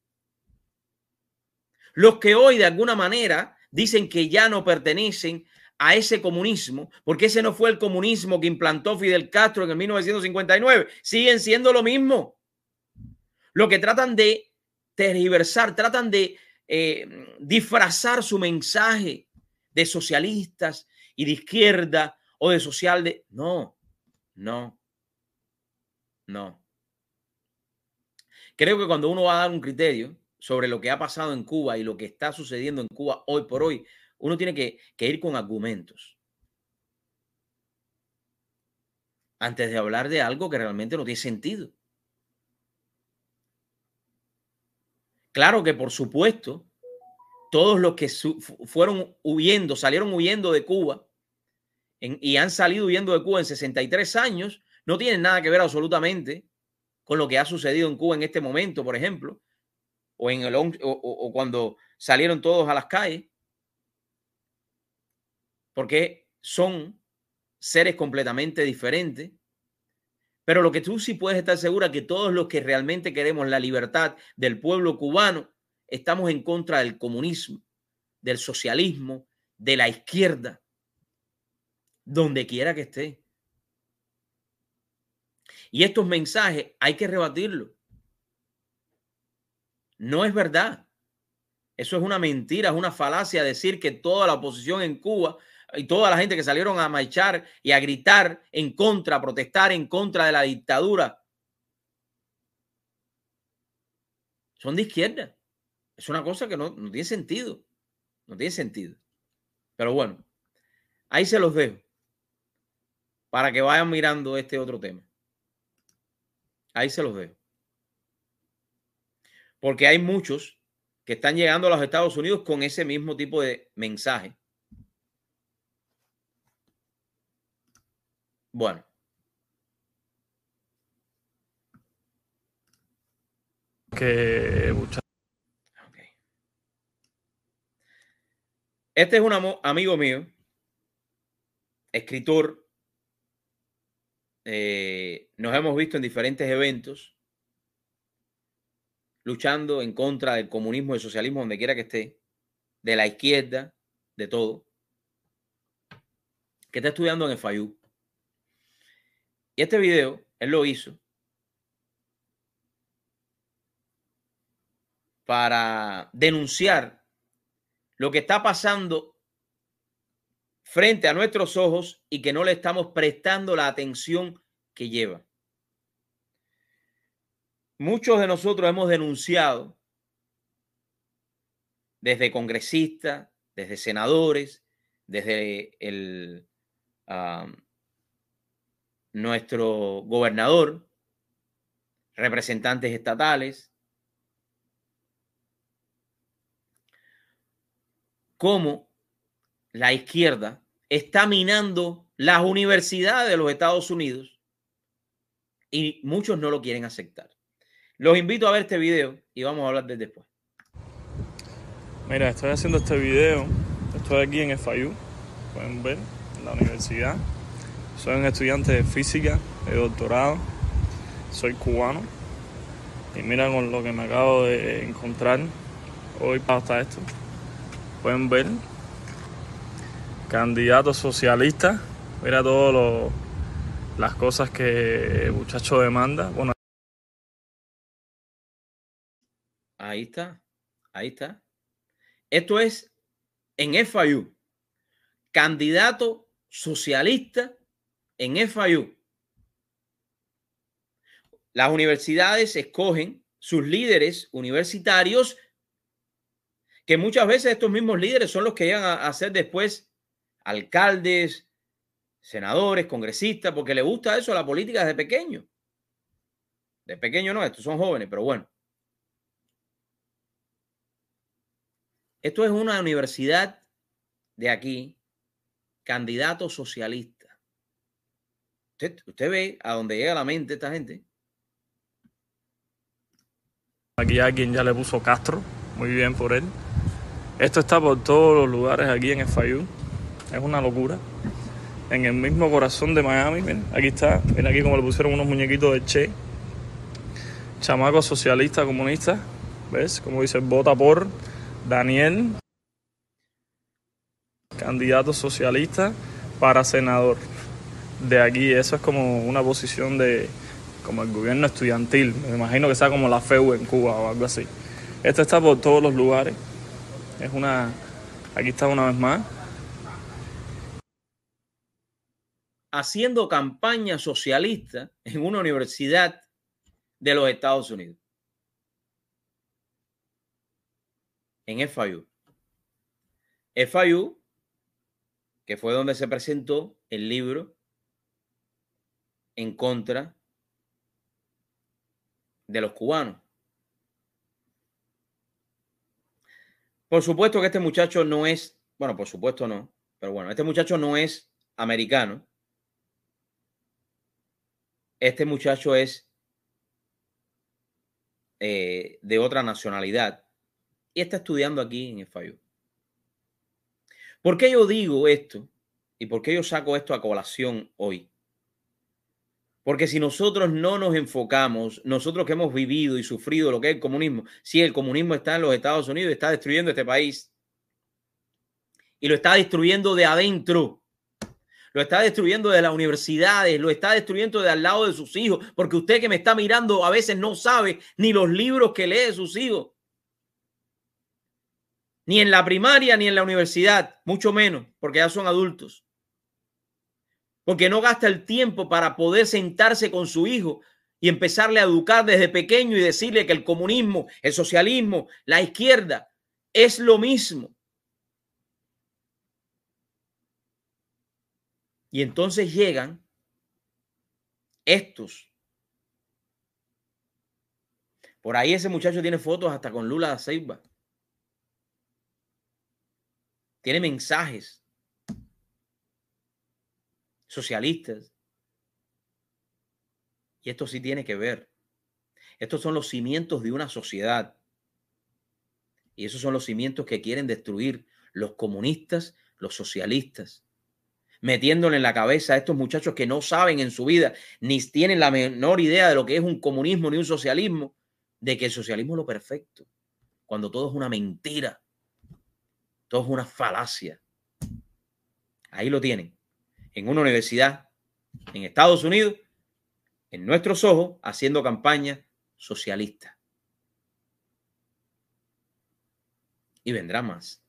Los que hoy de alguna manera dicen que ya no pertenecen a ese comunismo, porque ese no fue el comunismo que implantó Fidel Castro en el 1959, siguen siendo lo mismo. Lo que tratan de tergiversar, tratan de eh, disfrazar su mensaje de socialistas y de izquierda o de social de... No, no, no. Creo que cuando uno va a dar un criterio sobre lo que ha pasado en Cuba y lo que está sucediendo en Cuba hoy por hoy, uno tiene que, que ir con argumentos. Antes de hablar de algo que realmente no tiene sentido. Claro que por supuesto, todos los que fueron huyendo, salieron huyendo de Cuba, y han salido huyendo de Cuba en 63 años, no tienen nada que ver absolutamente con lo que ha sucedido en Cuba en este momento, por ejemplo, o, en el, o, cuando salieron todos a las calles, porque son seres completamente diferentes. Pero lo que tú sí puedes estar segura que todos los que realmente queremos la libertad del pueblo cubano estamos en contra del comunismo, del socialismo, de la izquierda donde quiera que esté. Y estos mensajes hay que rebatirlos. No es verdad. Eso es una mentira, es una falacia decir que toda la oposición en Cuba y toda la gente que salieron a marchar y a gritar en contra, protestar en contra de la dictadura, son de izquierda. Es una cosa que no, no tiene sentido. No tiene sentido. Pero bueno, ahí se los dejo para que vayan mirando este otro tema. Ahí se los dejo. Porque hay muchos que están llegando a los Estados Unidos con ese mismo tipo de mensaje. Bueno. Que Este es un amigo mío, escritor, eh, nos hemos visto en diferentes eventos luchando en contra del comunismo, del socialismo, donde quiera que esté, de la izquierda, de todo, que está estudiando en el FAYU. Y este video, él lo hizo para denunciar lo que está pasando frente a nuestros ojos y que no le estamos prestando la atención que lleva. Muchos de nosotros hemos denunciado desde congresistas, desde senadores, desde el, nuestro gobernador, representantes estatales, cómo la izquierda está minando las universidades de los Estados Unidos y muchos no lo quieren aceptar. Los invito a ver este video y vamos a hablar de después. Mira, estoy haciendo este video, estoy aquí en FIU, pueden ver, en la universidad. Soy un estudiante de física, de doctorado. Soy cubano. Y mira con lo que me acabo de encontrar hoy hasta esto. Pueden ver. Candidato socialista. Mira todas las cosas que el muchacho demanda. Bueno, Ahí está, ahí está. Esto es en FIU. Candidato socialista en FIU. Las universidades escogen sus líderes universitarios, que muchas veces estos mismos líderes son los que llegan a, ser después alcaldes, senadores, congresistas, porque le gusta eso a la política desde pequeño. De pequeño no, estos son jóvenes, pero bueno. Esto es una universidad de aquí, candidato socialista. Usted, ve a dónde llega la mente esta gente. Aquí alguien ya le puso Castro, muy bien por él. Esto está por todos los lugares aquí en el FIU. Es una locura. En el mismo corazón de Miami, aquí está, ven aquí como le pusieron unos muñequitos de Che. Chamaco socialista, comunista. ¿Ves? Como dice, vota por Daniel, candidato socialista para senador. De aquí, eso es como una posición de como el gobierno estudiantil. Me imagino que sea como la FEU en Cuba o algo así. Esto está por todos los lugares. Es una. Aquí está una vez más. Haciendo campaña socialista en una universidad de los Estados Unidos. en FIU. FIU, que fue donde se presentó el libro en contra de los cubanos. Por supuesto que este muchacho no es, bueno, por supuesto no, pero bueno, este muchacho no es americano. Este muchacho es eh, de otra nacionalidad y está estudiando aquí en el FIU. ¿Por qué yo digo esto? ¿Y por qué yo saco esto a colación hoy? Porque si nosotros no nos enfocamos, nosotros que hemos vivido y sufrido lo que es el comunismo, si el comunismo está en los Estados Unidos, está destruyendo este país y lo está destruyendo de adentro, lo está destruyendo de las universidades, lo está destruyendo de al lado de sus hijos, porque usted que me está mirando a veces no sabe ni los libros que lee sus hijos ni en la primaria ni en la universidad, mucho menos, porque ya son adultos. Porque no gasta el tiempo para poder sentarse con su hijo y empezarle a educar desde pequeño y decirle que el comunismo, el socialismo, la izquierda es lo mismo. Y entonces llegan estos. Por ahí ese muchacho tiene fotos hasta con Lula da Silva. tiene mensajes socialistas. Y esto sí tiene que ver. Estos son los cimientos de una sociedad. Y esos son los cimientos que quieren destruir los comunistas, los socialistas, metiéndole en la cabeza a estos muchachos que no saben en su vida, ni tienen la menor idea de lo que es un comunismo ni un socialismo, de que el socialismo es lo perfecto, cuando todo es una mentira. Todo es una falacia. Ahí lo tienen. En una universidad en Estados Unidos, en nuestros ojos, haciendo campaña socialista. Y vendrá más.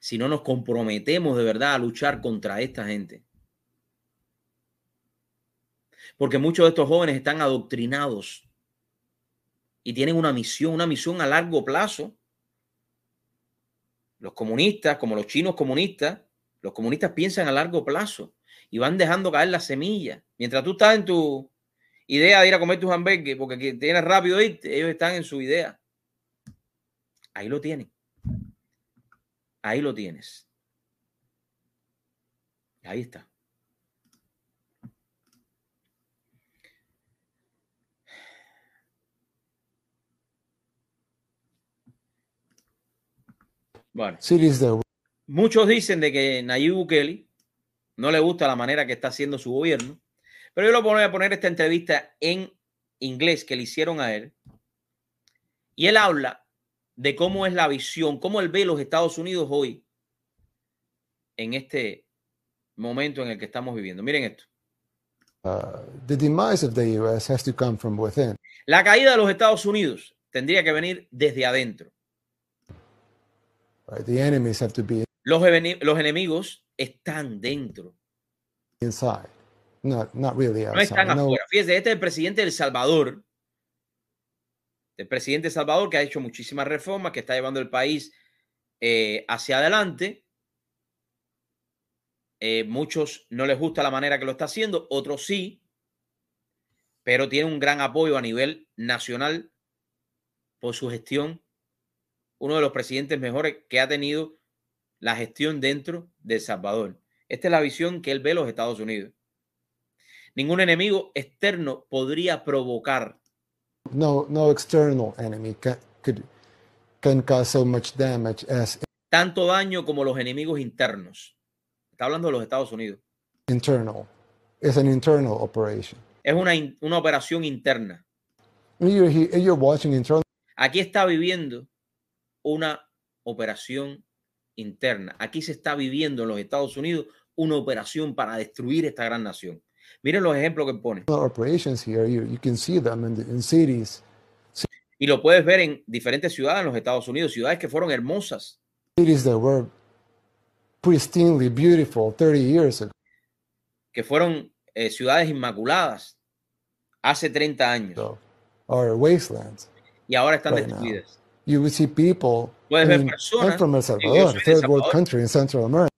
Si no nos comprometemos de verdad a luchar contra esta gente. Porque muchos de estos jóvenes están adoctrinados y tienen una misión, una misión a largo plazo los comunistas, como los chinos comunistas, los comunistas piensan a largo plazo y van dejando caer la semilla. Mientras tú estás en tu idea de ir a comer tu hamburgues porque tienes rápido irte, ellos están en su idea. Ahí lo tienen. Ahí lo tienes. Ahí está. Bueno. Muchos dicen de que Nayib Bukele no le gusta la manera que está haciendo su gobierno. Pero yo lo voy a poner esta entrevista en inglés que le hicieron a él. Y él habla de cómo es la visión, cómo él ve los Estados Unidos hoy en este momento en el que estamos viviendo. Miren esto. Uh, the demise of the US has to come from within. La caída de los Estados Unidos tendría que venir desde adentro. Right? The enemies have to be Los, los enemigos están dentro, inside, not not really no están outside. No, afuera. Fíjese, este es el presidente de El Salvador, el presidente de El Salvador que ha hecho muchísimas reformas, que está llevando el país eh, hacia adelante. Eh, muchos no les gusta la manera que lo está haciendo, otros sí, pero tiene un gran apoyo a nivel nacional por su gestión. Uno de los presidentes mejores que ha tenido la gestión dentro de Salvador. Esta es la visión que él ve los Estados Unidos. Ningún enemigo externo podría provocar no, no external enemy can, could can cause so much damage as tanto daño como los enemigos internos. Está hablando de los Estados Unidos. internal. It's an internal operation. Es una, in- una operación interna. You're watching internal. Aquí está viviendo una operación interna. Aquí se está viviendo en los Estados Unidos una operación para destruir esta gran nación. Miren los ejemplos que pone. operations here. You you can see them in, the, in cities, Y lo puedes ver en diferentes ciudades en los Estados Unidos, ciudades que fueron hermosas, cities that were pristinely beautiful 30 years ago. que fueron eh, ciudades inmaculadas hace 30 años Or wastelands. y ahora están Right now. destruidas. You would see people. Puedes ver personas, I'm from El Salvador, third world country in Central America.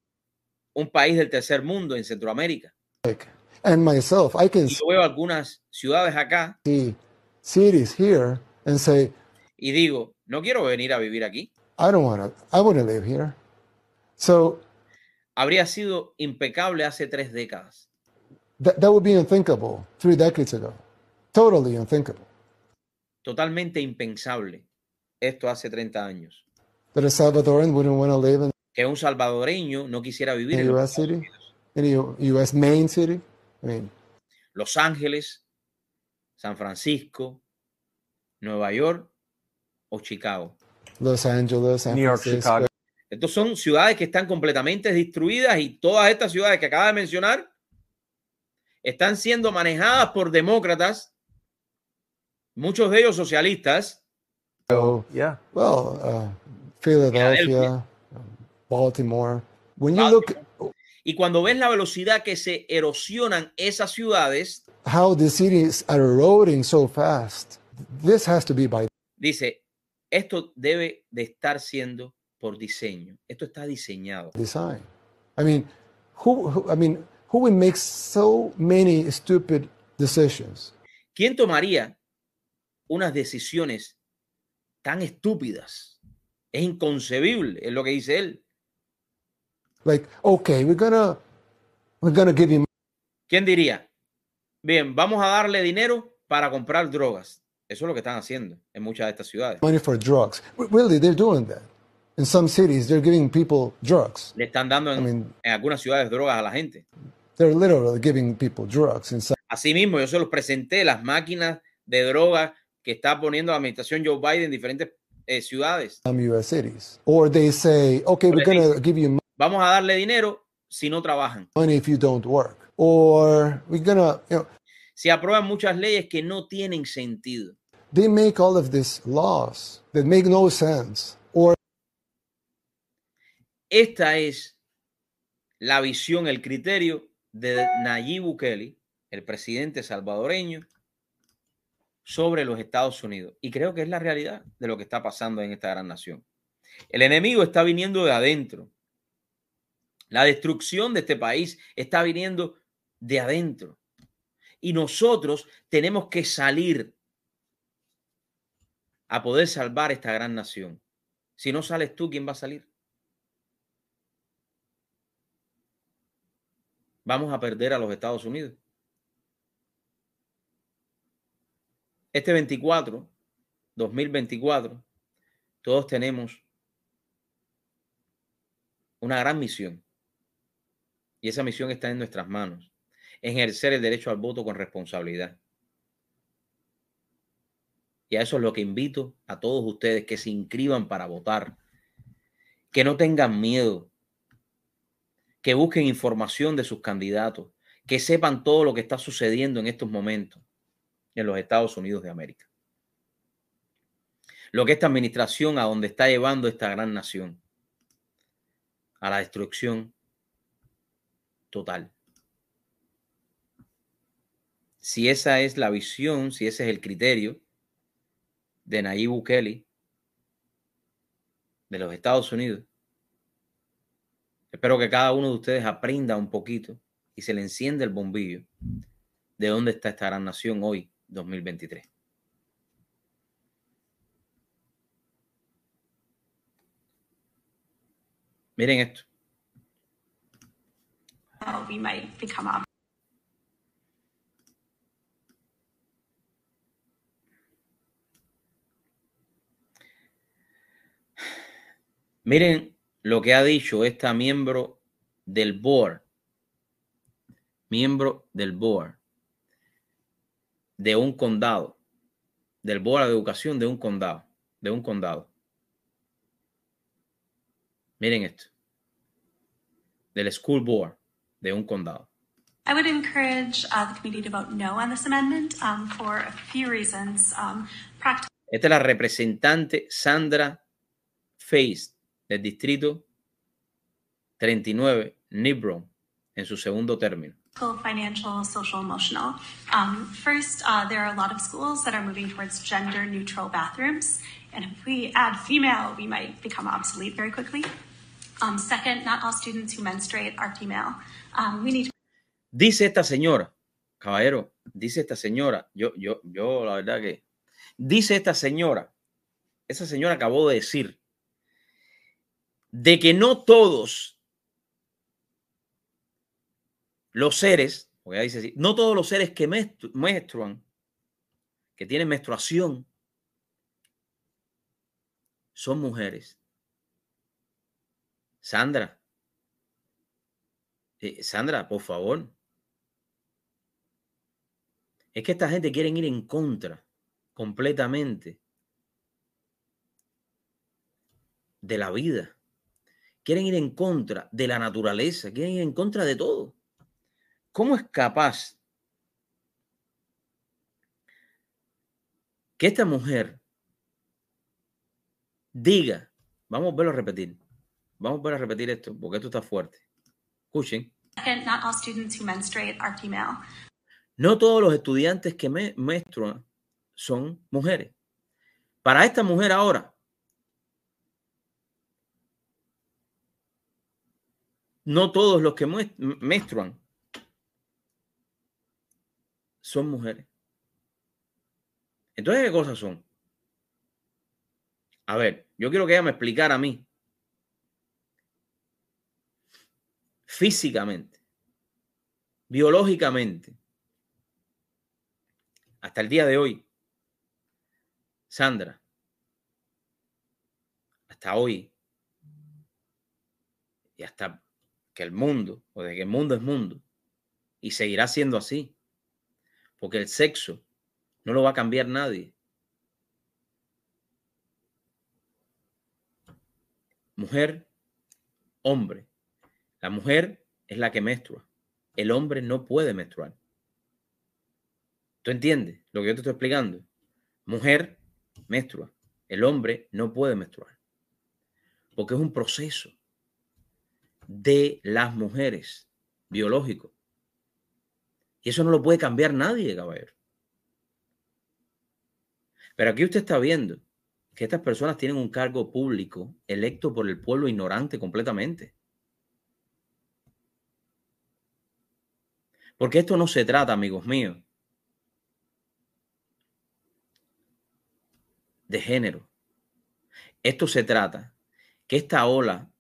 Un país del tercer mundo en Centroamérica. And myself, I can yo veo algunas ciudades acá see cities here and say, y digo, no quiero venir a vivir aquí. I don't want to, I to live here. So Habría sido impecable hace tres décadas. that, that would be unthinkable three decades ago. Totally unthinkable. Totalmente impensable esto hace 30 años. That a Salvadoran wouldn't want to live in Que un salvadoreño no quisiera vivir a en U.S. City, in a U.S. main city. Los Ángeles, San Francisco, Nueva York o Chicago. Los Angeles, San New York, Francisco, Chicago. Estos son ciudades que están completamente destruidas y todas estas ciudades que acaba de mencionar están siendo manejadas por demócratas, muchos de ellos socialistas, Yeah. Well, uh, Philadelphia, Baltimore. When you look y cuando ves la velocidad que se erosionan esas ciudades, how the cities are eroding so fast, this has to be by dice, esto debe de estar siendo por diseño. Esto está diseñado. design. I mean, who, who I mean, who would make so many stupid decisions? ¿Quién tomaría unas decisiones tan estúpidas? Es inconcebible, es lo que dice él. Like, okay, we're gonna we're gonna give you ¿Quién diría? Bien, vamos a darle dinero para comprar drogas. Eso es lo que están haciendo en muchas de estas ciudades. money for drugs. Really, they're doing that. In some cities, they're giving people drugs. Le están dando en, I mean- en algunas ciudades drogas a la gente. They're literally giving people drugs in some Asimismo, yo se los presenté las máquinas de drogas que está poniendo la administración Joe Biden en diferentes eh, ciudades. U.S. cities. Or they say, okay, we're Por gonna give you Vamos a darle dinero si no trabajan. if you don't work. Or we're gonna, you know, Se aprueban muchas leyes que no tienen sentido. they make all of these laws that make no sense. Or Esta es la visión, el criterio de Nayib Bukele, el presidente salvadoreño, sobre los Estados Unidos. Y creo que es la realidad de lo que está pasando en esta gran nación. El enemigo está viniendo de adentro. La destrucción de este país está viniendo de adentro. Y nosotros tenemos que salir a poder salvar esta gran nación. Si no sales tú, ¿quién va a salir? Vamos a perder a los Estados Unidos. Este 24, 2024, todos tenemos una gran misión. Y esa misión está en nuestras manos. Ejercer el derecho al voto con responsabilidad. Y a eso es lo que invito a todos ustedes que se inscriban para votar. Que no tengan miedo. Que busquen información de sus candidatos. Que sepan todo lo que está sucediendo en estos momentos en los Estados Unidos de América. Lo que esta administración a donde está llevando esta gran nación. A la destrucción total. Si esa es la visión, si ese es el criterio, de Nayib Bukele de los Estados Unidos. Espero que cada uno de ustedes aprenda un poquito y se le encienda el bombillo de dónde está esta gran nación hoy, 2023. Miren esto. Become Miren lo que ha dicho esta miembro del board, miembro del board. De un condado, del board de educación de un condado, de un condado. Miren esto, del school board de un condado. I would encourage uh, the committee to vote no on this amendment um, for a few reasons. Um, Esta es la representante Sandra Feist del distrito 39, Nibron, en su segundo término. Financial, social, emotional. Um, first, uh, there are a lot of schools that are moving towards gender neutral bathrooms. And if we add female, we might become obsolete very quickly. Um, second, not all students who menstruate are female. To... Dice esta señora, caballero, dice esta señora, yo, yo, yo, la verdad que, dice esta señora, esa señora acabó de decir de que no todos los seres, voy a decir así, no todos los seres que menstruan, que tienen menstruación, son mujeres. Sandra, eh, Sandra, por favor. Es que esta gente quiere ir en contra completamente de la vida quieren ir en contra de la naturaleza, quieren ir en contra de todo. ¿Cómo es capaz que esta mujer diga, vamos a verlo a repetir, vamos a ver a repetir esto, porque esto está fuerte. Escuchen. No todos los estudiantes que me menstruan son mujeres. Para esta mujer ahora, no todos los que menstruan son mujeres. Entonces, ¿qué cosas son? A ver, yo quiero que ella me explicara a mí, físicamente, biológicamente, hasta el día de hoy, Sandra, hasta hoy, y hasta que el mundo, o de que el mundo es mundo, y seguirá siendo así, porque el sexo no lo va a cambiar nadie. Mujer, hombre. La mujer es la que menstrua. El hombre no puede menstruar. ¿Tú entiendes lo que yo te estoy explicando? Mujer menstrua. El hombre no puede menstruar. Porque es un proceso de las mujeres, biológico. Y eso no lo puede cambiar nadie, caballero. Pero aquí usted está viendo que estas personas tienen un cargo público electo por el pueblo ignorante completamente. Porque esto no se trata, amigos míos, de género. Esto se trata que esta ola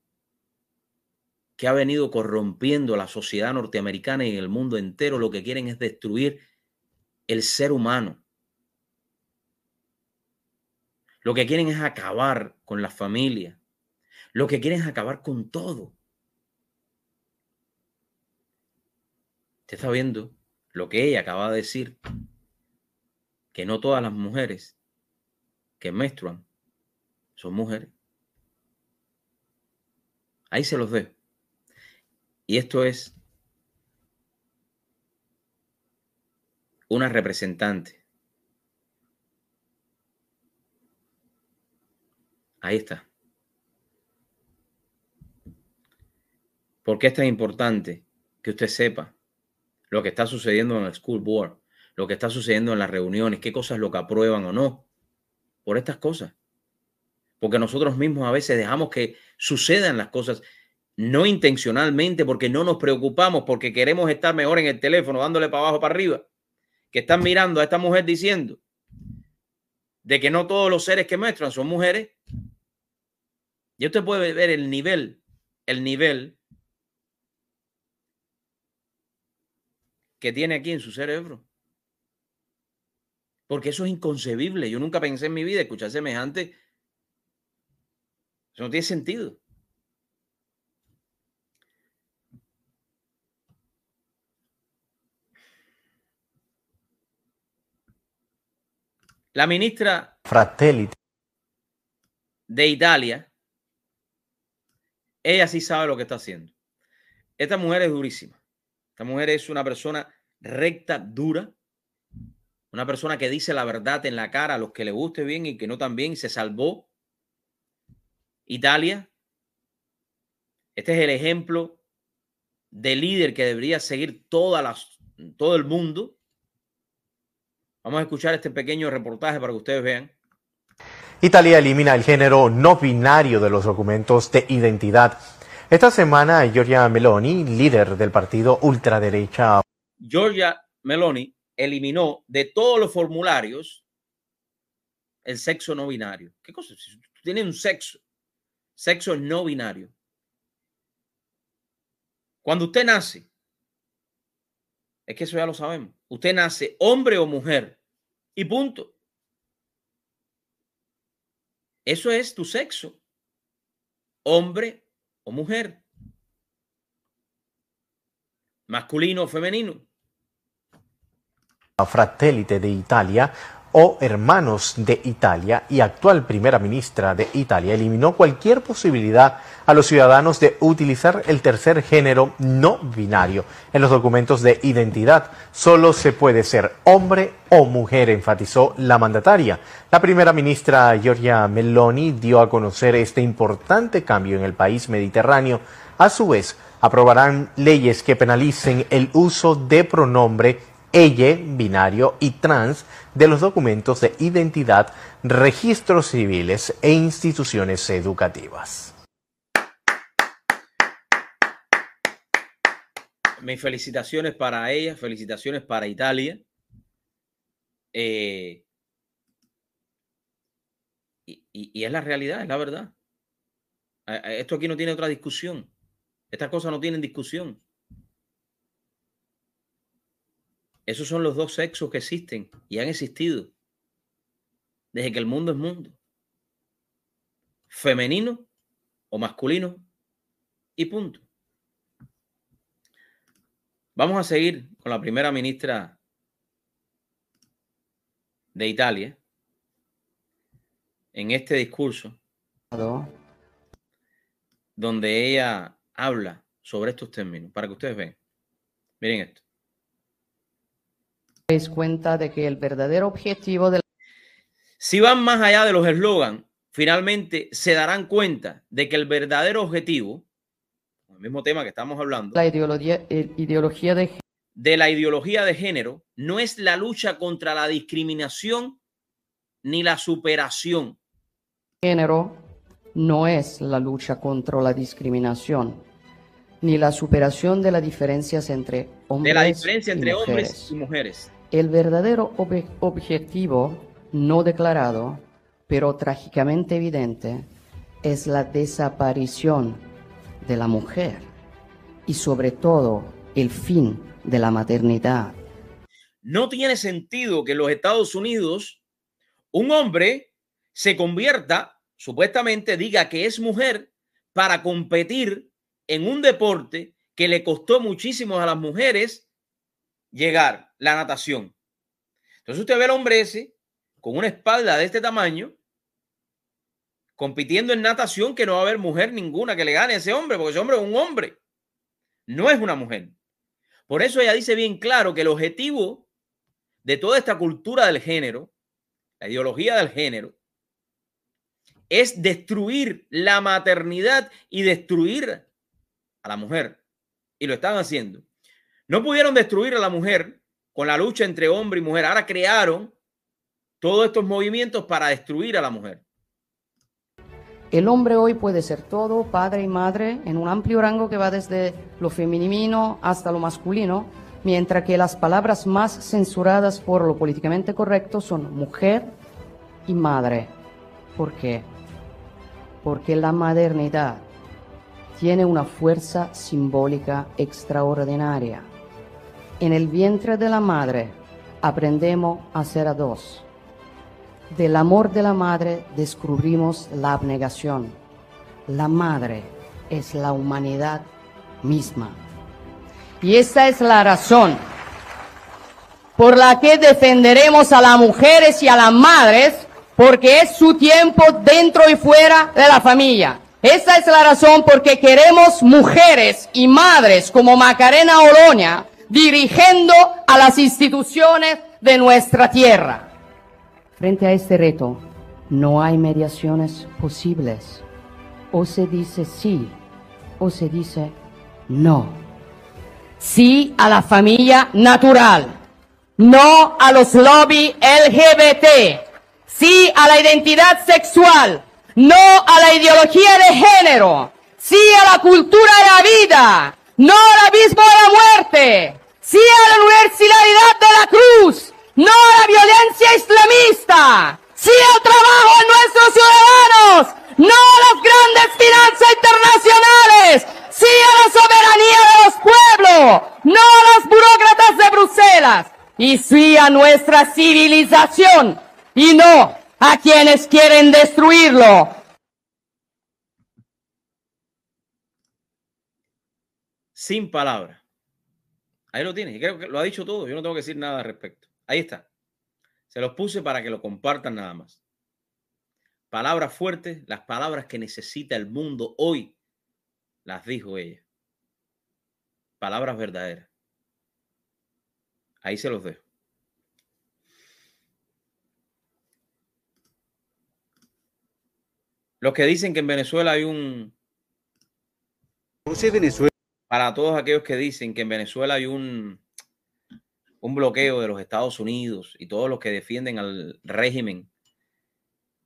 que ha venido corrompiendo la sociedad norteamericana y el mundo entero, lo que quieren es destruir el ser humano. Lo que quieren es acabar con la familia. Lo que quieren es acabar con todo. Está viendo lo que ella acaba de decir, que no todas las mujeres que menstruan son mujeres. Ahí se los dejo. Y esto es una representante. Ahí está. ¿Por qué es tan importante que usted sepa lo que está sucediendo en el school board, lo que está sucediendo en las reuniones, qué cosas lo que aprueban o no? Por estas cosas. Porque nosotros mismos a veces dejamos que sucedan las cosas no intencionalmente, porque no nos preocupamos, porque queremos estar mejor en el teléfono, dándole para abajo, para arriba, que están mirando a esta mujer diciendo de que no todos los seres que muestran son mujeres. Y usted puede ver el nivel, el nivel que tiene aquí en su cerebro. Porque eso es inconcebible. Yo nunca pensé en mi vida escuchar semejante. Eso no tiene sentido. La ministra Fratelli de Italia, ella sí sabe lo que está haciendo. Esta mujer es durísima. Esta mujer es una persona recta, dura, una persona que dice la verdad en la cara a los que le guste bien y que no tan bien, se salvó. Italia, este es el ejemplo de líder que debería seguir todas las, todo el mundo Vamos a escuchar este pequeño reportaje para que ustedes vean. Italia elimina el género no binario de los documentos de identidad. Esta semana, Giorgia Meloni, líder del partido ultraderecha. Giorgia Meloni eliminó de todos los formularios el sexo no binario. ¿Qué cosa? Tiene un sexo, sexo no binario. Cuando usted nace, es que eso ya lo sabemos. Usted nace hombre o mujer y punto. Eso es tu sexo, hombre o mujer, masculino o femenino. Fratellite de Italia o Hermanos de Italia y actual primera ministra de Italia eliminó cualquier posibilidad a los ciudadanos de utilizar el tercer género no binario en los documentos de identidad. Solo se puede ser hombre o mujer, enfatizó la mandataria. La primera ministra Giorgia Meloni dio a conocer este importante cambio en el país mediterráneo. A su vez, aprobarán leyes que penalicen el uso de pronombre ella, binario y trans de los documentos de identidad, registros civiles e instituciones educativas. Mis felicitaciones para ella, felicitaciones para Italia. Eh, y, y, es la realidad, es la verdad. Esto aquí no tiene otra discusión. Estas cosas no tienen discusión. Esos son los dos sexos que existen y han existido desde que el mundo es mundo. Femenino o masculino y punto. Vamos a seguir con la primera ministra de Italia en este discurso donde ella habla sobre estos términos para que ustedes vean. Miren esto cuenta de que el verdadero objetivo de Si van más allá de los eslogans, finalmente se darán cuenta de que el verdadero objetivo, el mismo tema que estamos hablando, la ideología, ideología de... de la ideología de género, no es la lucha contra la discriminación ni la superación. Género no es la lucha contra la discriminación ni la superación de las diferencias entre hombres de la diferencia entre y hombres y mujeres. El verdadero objetivo no declarado, pero trágicamente evidente, es la desaparición de la mujer y sobre todo el fin de la maternidad. No tiene sentido que en los Estados Unidos un hombre se convierta, supuestamente diga que es mujer para competir en un deporte que le costó muchísimo a las mujeres llegar la natación. Entonces usted ve al hombre ese con una espalda de este tamaño compitiendo en natación que no va a haber mujer ninguna que le gane a ese hombre, porque ese hombre es un hombre, no es una mujer. Por eso ella dice bien claro que el objetivo de toda esta cultura del género, la ideología del género, es destruir la maternidad y destruir a la mujer. Y lo están haciendo. No pudieron destruir a la mujer con la lucha entre hombre y mujer. Ahora crearon todos estos movimientos para destruir a la mujer. El hombre hoy puede ser todo, padre y madre, en un amplio rango que va desde lo femenino hasta lo masculino, mientras que las palabras más censuradas por lo políticamente correcto son mujer y madre. ¿Por qué? Porque la modernidad tiene una fuerza simbólica extraordinaria. En el vientre de la madre aprendemos a ser a dos. Del amor de la madre descubrimos la abnegación. La madre es la humanidad misma. Y esta es la razón por la que defenderemos a las mujeres y a las madres, porque es su tiempo dentro y fuera de la familia. Esta es la razón porque queremos mujeres y madres como Macarena Oloña dirigiendo a las instituciones de nuestra tierra. Frente a este reto, no hay mediaciones posibles. O se dice sí o se dice no. Sí a la familia natural. No a los lobbies LGBT. Sí a la identidad sexual no a la ideología de género, sí a la cultura de la vida, no al abismo de la muerte, sí a la universalidad de la cruz, no a la violencia islamista, sí al trabajo de nuestros ciudadanos, no a las grandes finanzas internacionales, sí a la soberanía de los pueblos, no a las burócratas de Bruselas, y sí a nuestra civilización, y no a quienes quieren destruirlo. Sin palabras. Ahí lo tienes. Creo que lo ha dicho todo. Yo no tengo que decir nada al respecto. Ahí está. Se los puse para que lo compartan nada más. Palabras fuertes, las palabras que necesita el mundo hoy, las dijo ella. Palabras verdaderas. Ahí se los dejo. Los que dicen que en Venezuela hay un... Venezuela. Para todos aquellos que dicen que en Venezuela hay un, un bloqueo de los Estados Unidos y todos los que defienden al régimen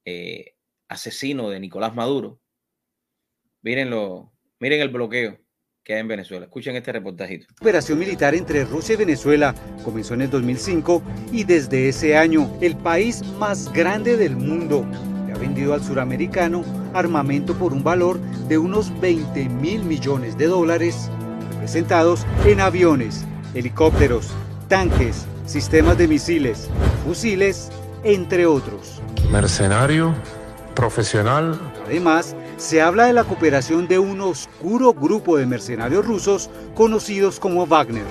eh, asesino de Nicolás Maduro, miren, miren el bloqueo que hay en Venezuela. Escuchen este reportajito. La operación militar entre Rusia y Venezuela comenzó en el 2005 y desde ese año el país más grande del mundo vendido al suramericano armamento por un valor de unos 20 mil millones de dólares, representados en aviones, helicópteros, tanques, sistemas de misiles, fusiles, entre otros. Mercenario, profesional. Además, se habla de la cooperación de un oscuro grupo de mercenarios rusos conocidos como Wagner.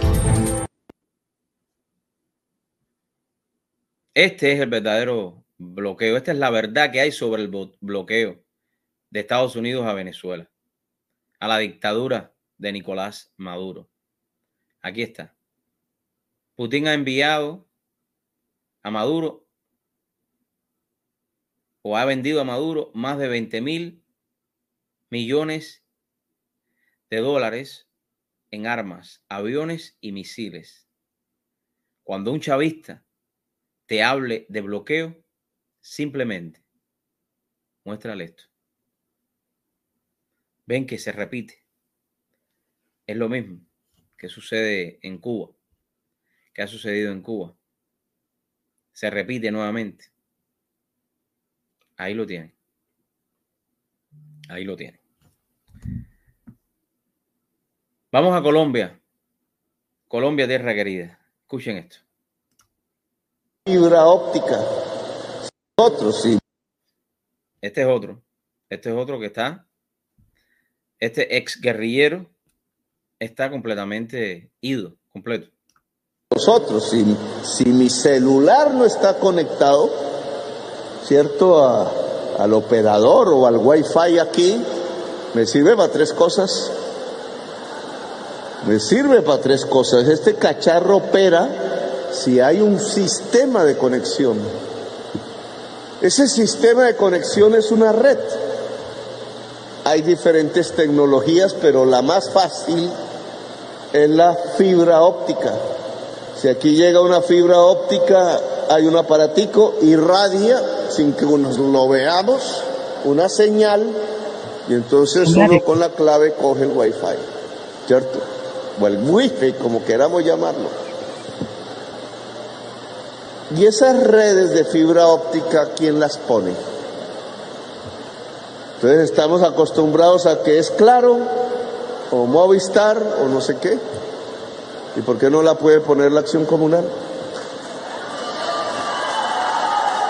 Este es el verdadero bloqueo. Esta es la verdad que hay sobre el bloqueo de Estados Unidos a Venezuela, a la dictadura de Nicolás Maduro. Aquí está. Putin ha enviado a Maduro o ha vendido a Maduro más de 20 mil millones de dólares en armas, aviones y misiles. Cuando un chavista te hable de bloqueo, Simplemente, muéstrale esto. Ven que se repite. Es lo mismo que sucede en Cuba, que ha sucedido en Cuba. Se repite nuevamente. Ahí lo tienen. Ahí lo tienen. Vamos a Colombia. Colombia, tierra querida. Escuchen esto. Fibra óptica otro, sí. Este es otro. Este es otro que está. Este ex guerrillero está completamente ido, completo. nosotros. Si, si mi celular no está conectado, ¿cierto? A, al operador o al wifi aquí, me sirve para tres cosas. Me sirve para tres cosas. Este cacharro opera si hay un sistema de conexión. Ese sistema de conexión es una red. Hay diferentes tecnologías, pero la más fácil es la fibra óptica. Si aquí llega una fibra óptica, hay un aparatico, irradia, sin que nos lo veamos, una señal, y entonces uno con la clave coge el wifi, ¿cierto? O el wifi, como queramos llamarlo. Y esas redes de fibra óptica, ¿quién las pone? Entonces estamos acostumbrados a que es claro, o Movistar, o no sé qué. ¿Y por qué no la puede poner la acción comunal?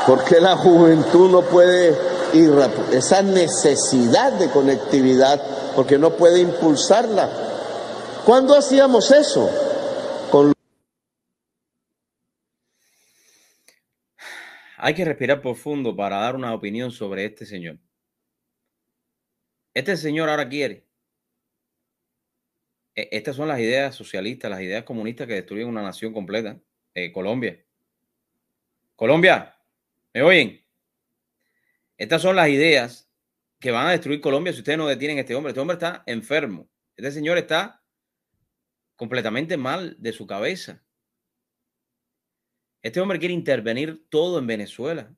¿Por qué la juventud no puede ir esa necesidad de conectividad? porque no puede impulsarla? ¿Cuándo hacíamos eso? Con Hay que respirar profundo para dar una opinión sobre este señor. Este señor ahora quiere. E, estas son las ideas socialistas, las ideas comunistas que destruyen una nación completa. Eh, Colombia. Colombia, ¿me oyen? Estas son las ideas que van a destruir Colombia si ustedes no detienen a este hombre. Este hombre está enfermo. Este señor está completamente mal de su cabeza. Este hombre quiere intervenir todo en Venezuela,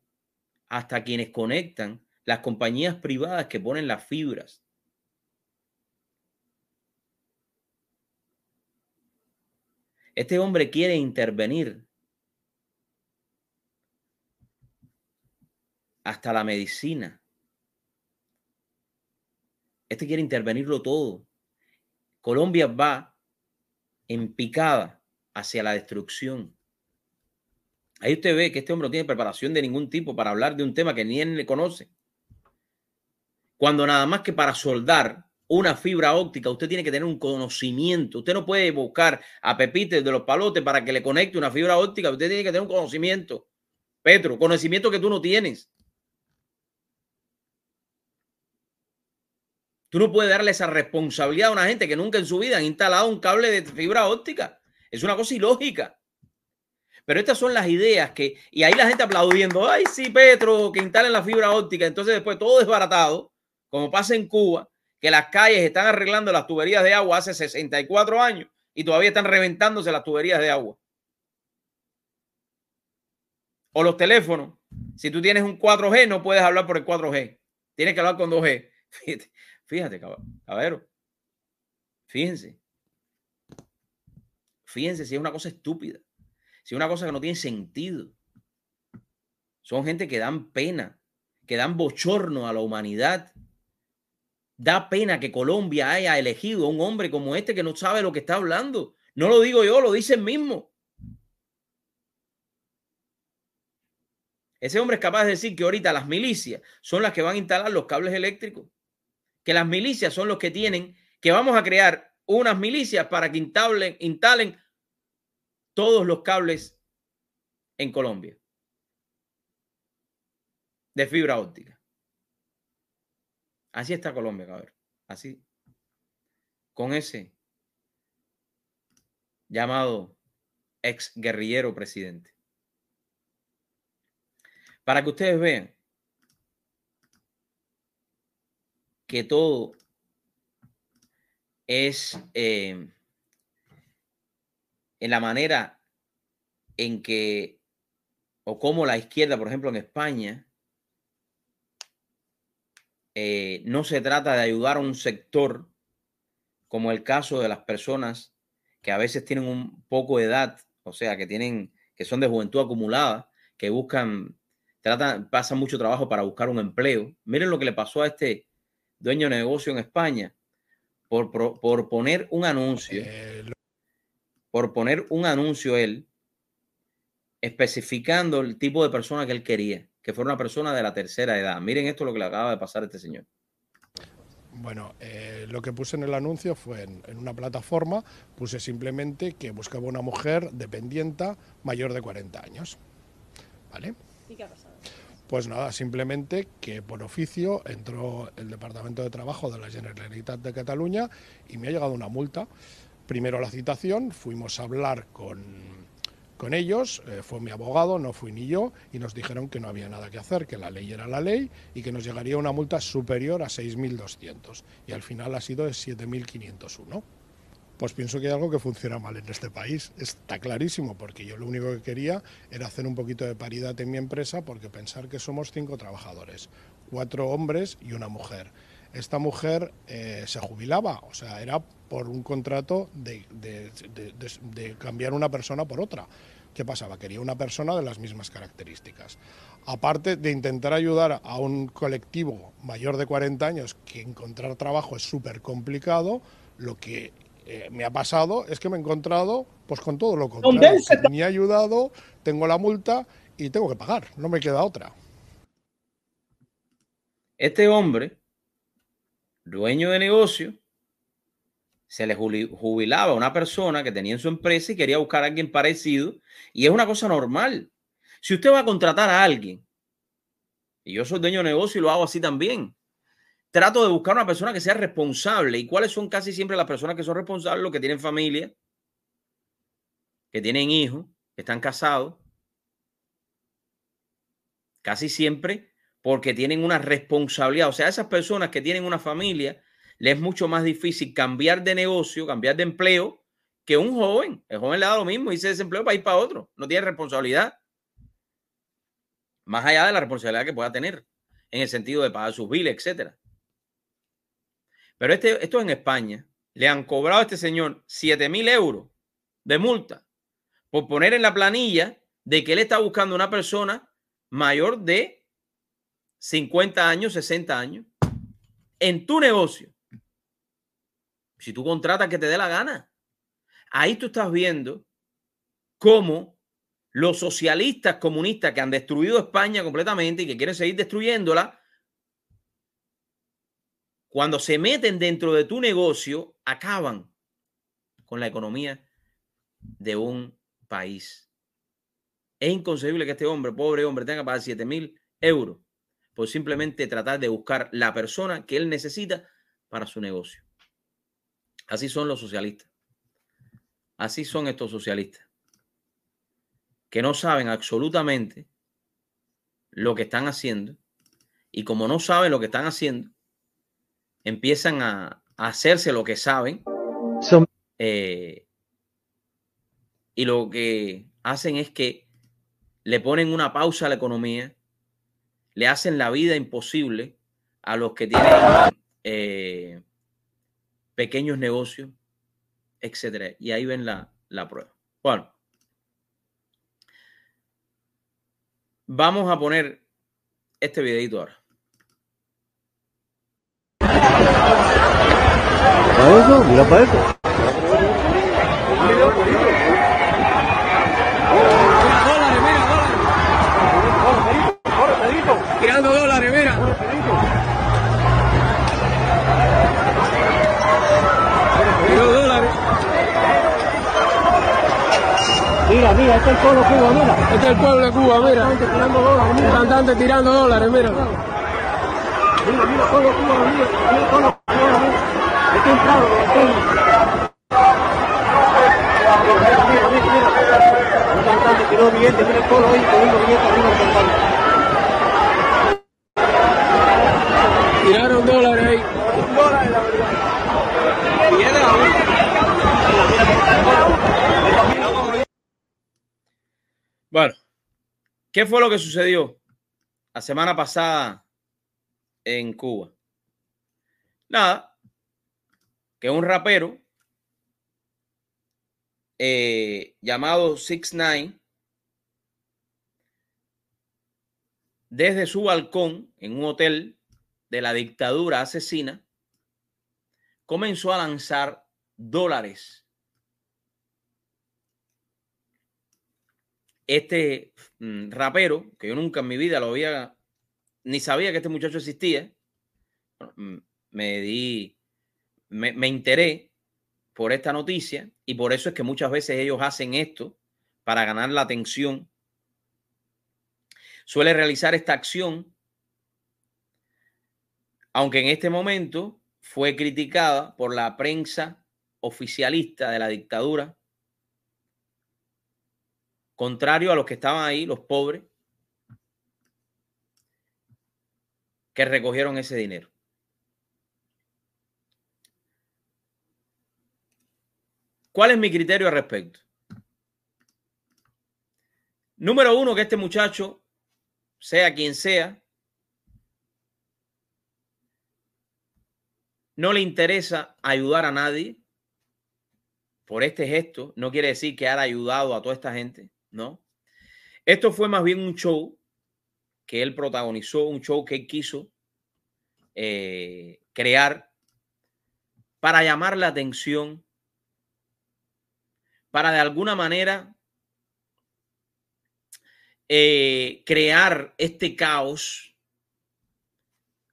hasta quienes conectan las compañías privadas que ponen las fibras. Este hombre quiere intervenir hasta la medicina. Este quiere intervenirlo todo. Colombia va en picada hacia la destrucción. Ahí usted ve que este hombre no tiene preparación de ningún tipo para hablar de un tema que ni él le conoce. Cuando nada más que para soldar una fibra óptica, usted tiene que tener un conocimiento. Usted no puede buscar a Pepite de los palotes para que le conecte una fibra óptica. Usted tiene que tener un conocimiento. Petro, conocimiento que tú no tienes. Tú no puedes darle esa responsabilidad a una gente que nunca en su vida han instalado un cable de fibra óptica. Es una cosa ilógica. Pero estas son las ideas que, y ahí la gente aplaudiendo, ay, sí, Petro, que instalen la fibra óptica. Entonces después todo desbaratado como pasa en Cuba, que las calles están arreglando las tuberías de agua hace 64 años y todavía están reventándose las tuberías de agua. O los teléfonos. Si tú tienes un 4G, no puedes hablar por el 4G. Tienes que hablar con 2G. Fíjate, fíjate caballero. Fíjense. Fíjense si es una cosa estúpida. Si es una cosa que no tiene sentido. Son gente que dan pena, que dan bochorno a la humanidad Da pena que Colombia haya elegido a un hombre como este que no sabe lo que está hablando. No lo digo yo, lo dice el mismo. Ese hombre es capaz de decir que ahorita las milicias son las que van a instalar los cables eléctricos. Que las milicias son los que tienen, que vamos a crear unas milicias para que instalen, instalen todos los cables en Colombia de fibra óptica. Así está Colombia, cabrón. Así. Con ese llamado ex guerrillero presidente. Para que ustedes vean que todo es eh, en la manera en que, o como la izquierda, por ejemplo, en España, eh, no se trata de ayudar a un sector como el caso de las personas que a veces tienen un poco de edad, o sea, que tienen, que son de juventud acumulada, que buscan, tratan, pasan mucho trabajo para buscar un empleo. Miren lo que le pasó a este dueño de negocio en España por, por poner un anuncio, eh, por poner un anuncio él, especificando el tipo de persona que él quería que fuera una persona de la tercera edad. Miren esto lo que le acaba de pasar a este señor. Bueno, eh, lo que puse en el anuncio fue en, en, una plataforma, puse simplemente que buscaba una mujer dependienta mayor de 40 años. ¿Vale? ¿Y qué ha pasado? Pues nada, simplemente que por oficio entró el Departamento de Trabajo de la Generalitat de Cataluña y me ha llegado una multa. Primero la citación, fuimos a hablar con, con ellos, eh, fue mi abogado, no fui ni yo, y nos dijeron que no había nada que hacer, que la ley era la ley y que nos llegaría una multa superior a 6.200. Y al final ha sido de 7.501 pues pienso que hay algo que funciona mal en este país. Está clarísimo, porque yo lo único que quería era hacer un poquito de paridad en mi empresa, porque pensar que somos cinco trabajadores, cuatro hombres y una mujer. Esta mujer eh, se jubilaba, o sea, era por un contrato de, de, de, de, cambiar una persona por otra. ¿Qué pasaba? Quería una persona de las mismas características. Aparte de intentar ayudar a un colectivo mayor de 40 años que encontrar trabajo es súper complicado, lo que eh, me ha pasado es que me he encontrado pues con todo lo contrario. Ni ha ayudado, tengo la multa y tengo que pagar, no me queda otra. Este hombre, dueño de negocio, se le jubilaba a una persona que tenía en su empresa y quería buscar a alguien parecido y es una cosa normal. Si usted va a contratar a alguien, y yo soy dueño de negocio y lo hago así también, trato de buscar una persona que sea responsable. ¿Y cuáles son casi siempre las personas que son responsables? Los que tienen familia, que tienen hijos, que están casados. Casi siempre porque tienen una responsabilidad. O sea, esas personas que tienen una familia, les es mucho más difícil cambiar de negocio, cambiar de empleo, que un joven. El joven le da lo mismo y se desempleo para ir para otro. No tiene responsabilidad. Más allá de la responsabilidad que pueda tener en el sentido de pagar sus biles, etcétera. Pero este, esto en España. Le han cobrado a este señor 7 mil euros de multa por poner en la planilla de que él está buscando una persona mayor de 50 años, 60 años, en tu negocio. Si tú contratas que te dé la gana. Ahí tú estás viendo cómo los socialistas comunistas que han destruido España completamente y que quieren seguir destruyéndola, cuando se meten dentro de tu negocio, acaban con la economía de un país. Es inconcebible que este hombre, pobre hombre, tenga que pagar 7 mil euros por simplemente tratar de buscar la persona que él necesita para su negocio. Así son los socialistas. Así son estos socialistas. Que no saben absolutamente lo que están haciendo. Y como no saben lo que están haciendo, empiezan a, a hacerse lo que saben. Eh, y lo que hacen es que le ponen una pausa a la economía, le hacen la vida imposible a los que tienen eh, pequeños negocios, etcétera. Y ahí ven la, la prueba. Bueno, vamos a poner este videito ahora. Eso, mira para eso. Tirando dólares, mira. Tirando dólares. Mira, mira, este es el pueblo de Cuba, mira. Este es el pueblo de Cuba, mira. tirando dólares, mira. Cantante tirando dólares, mira. Mira, mira, pueblo de Cuba, mira. Mira, pueblo de Cuba, mira. Este es un este es Mira, mira, mira, mira. Un cantante tiró billetes, mira el pueblo ahí, poniendo billetes arriba del cantante. Tiraron dólares ahí. Dólares, la verdad. Billetes Bueno, ¿qué fue lo que sucedió la semana pasada en Cuba? Nada, que un rapero eh, llamado Six Nine desde su balcón en un hotel de la dictadura asesina comenzó a lanzar dólares. Este mm, rapero, que yo nunca en mi vida lo había, ni sabía que este muchacho existía, me di, me, me enteré por esta noticia y por eso es que muchas veces ellos hacen esto para ganar la atención. Suele realizar esta acción, aunque en este momento fue criticada por la prensa oficialista de la dictadura, contrario a los que estaban ahí, los pobres, que recogieron ese dinero. ¿Cuál es mi criterio al respecto? Número uno, que este muchacho, sea quien sea, no le interesa ayudar a nadie por este gesto. No quiere decir que haya ayudado a toda esta gente, ¿no? Esto fue más bien un show que él protagonizó, un show que él quiso eh, crear para llamar la atención, para de alguna manera eh, crear este caos,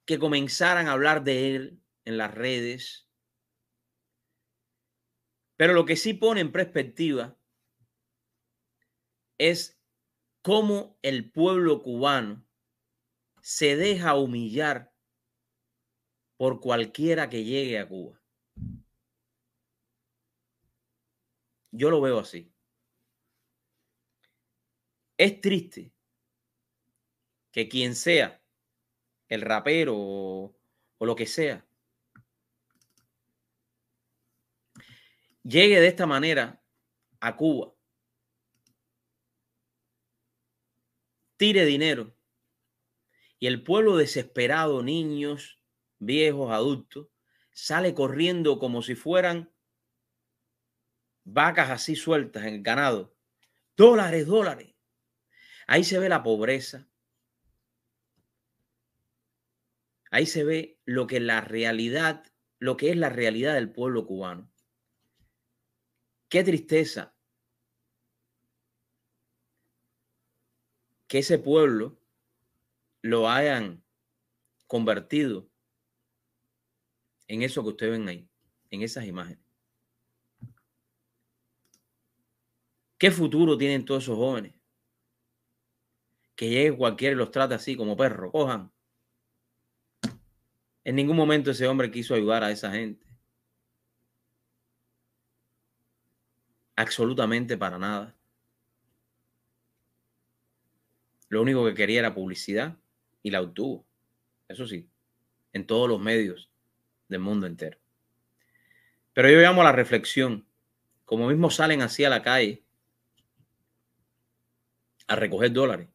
que comenzaran a hablar de él en las redes. Pero lo que sí pone en perspectiva es cómo el pueblo cubano se deja humillar por cualquiera que llegue a Cuba. Yo lo veo así. Es triste que quien sea, el rapero o, o lo que sea, llegue de esta manera a Cuba, tire dinero y el pueblo desesperado, niños, viejos, adultos, sale corriendo como si fueran vacas así sueltas en el ganado. Dólares, dólares. Ahí se ve la pobreza. Ahí se ve lo que la realidad, lo que es la realidad del pueblo cubano. Qué tristeza que ese pueblo lo hayan convertido en eso que ustedes ven ahí, en esas imágenes. ¿Qué futuro tienen todos esos jóvenes? Que llegue cualquiera y los trate así como perros, cojan. En ningún momento ese hombre quiso ayudar a esa gente. Absolutamente para nada. Lo único que quería era publicidad y la obtuvo. Eso sí, en todos los medios del mundo entero. Pero yo llamo a la reflexión. Como mismo salen así a la calle a recoger dólares.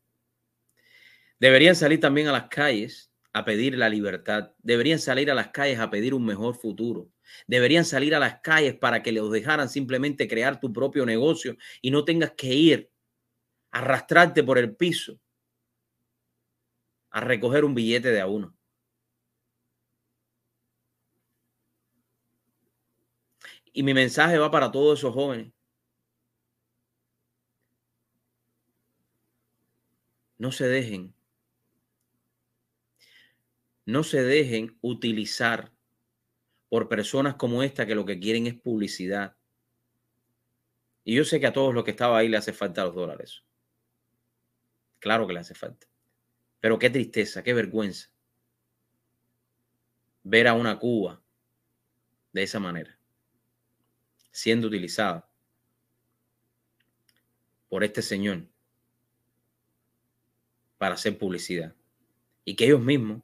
Deberían salir también a las calles a pedir la libertad. Deberían salir a las calles a pedir un mejor futuro. Deberían salir a las calles para que les dejaran simplemente crear tu propio negocio y no tengas que ir arrastrarte por el piso a recoger un billete de a uno. Y mi mensaje va para todos esos jóvenes No se dejen. No se dejen utilizar por personas como esta que lo que quieren es publicidad. Y yo sé que a todos los que estaban ahí le hace falta los dólares. Claro que le hace falta. Pero qué tristeza, qué vergüenza ver a una Cuba de esa manera, siendo utilizada por este señor para hacer publicidad. Y que ellos mismos,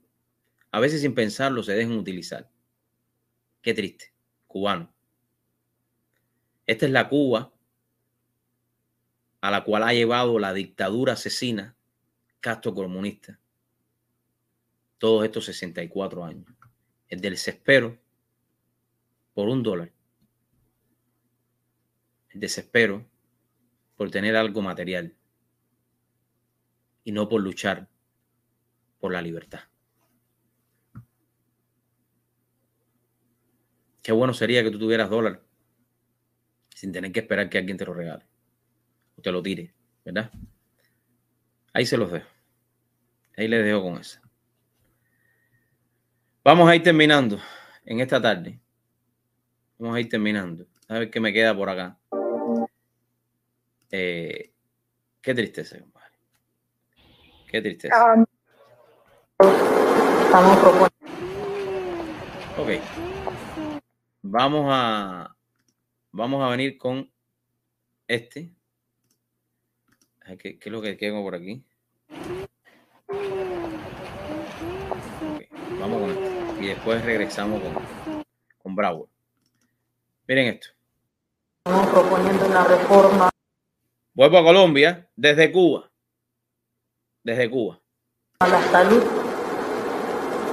a veces sin pensarlo, se dejen utilizar. Qué triste, cubano. Esta es la Cuba a la cual ha llevado la dictadura asesina Castro comunista todos estos 64 años. El desespero por un dólar. El desespero por tener algo material y no por luchar por la libertad. Qué bueno sería que tú tuvieras dólar sin tener que esperar que alguien te lo regale o te lo tire, ¿verdad? Ahí se los dejo. Ahí les dejo con eso. Vamos a ir terminando en esta tarde. Vamos a ir terminando. A ver qué me queda por acá. Eh, qué tristeza, compadre. Qué tristeza. Um, estamos proponiendo. Ok. Vamos a vamos a venir con este. Ay, ¿Qué, qué es lo que tengo por aquí? Ok, Vamos con esto. Y después regresamos con, con Bravo. Miren esto. Estamos proponiendo una reforma Vuelvo a Colombia desde Cuba. Desde Cuba. a la salud,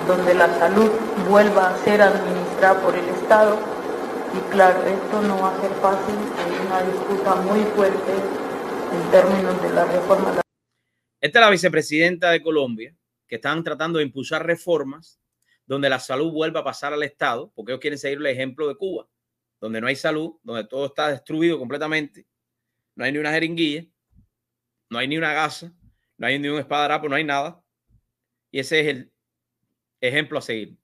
donde la salud vuelva a ser administrada por el Estado. Y claro, esto no va a ser fácil, hay una disputa muy fuerte en términos de la reforma. Esta es la vicepresidenta de Colombia, que están tratando de impulsar reformas donde la salud vuelva a pasar al Estado, porque ellos quieren seguir el ejemplo de Cuba, donde no hay salud, donde todo está destruido completamente, no hay ni una jeringuilla, no hay ni una gasa, no hay ni un espadarapo, no hay nada. Y ese es el ejemplo a seguir.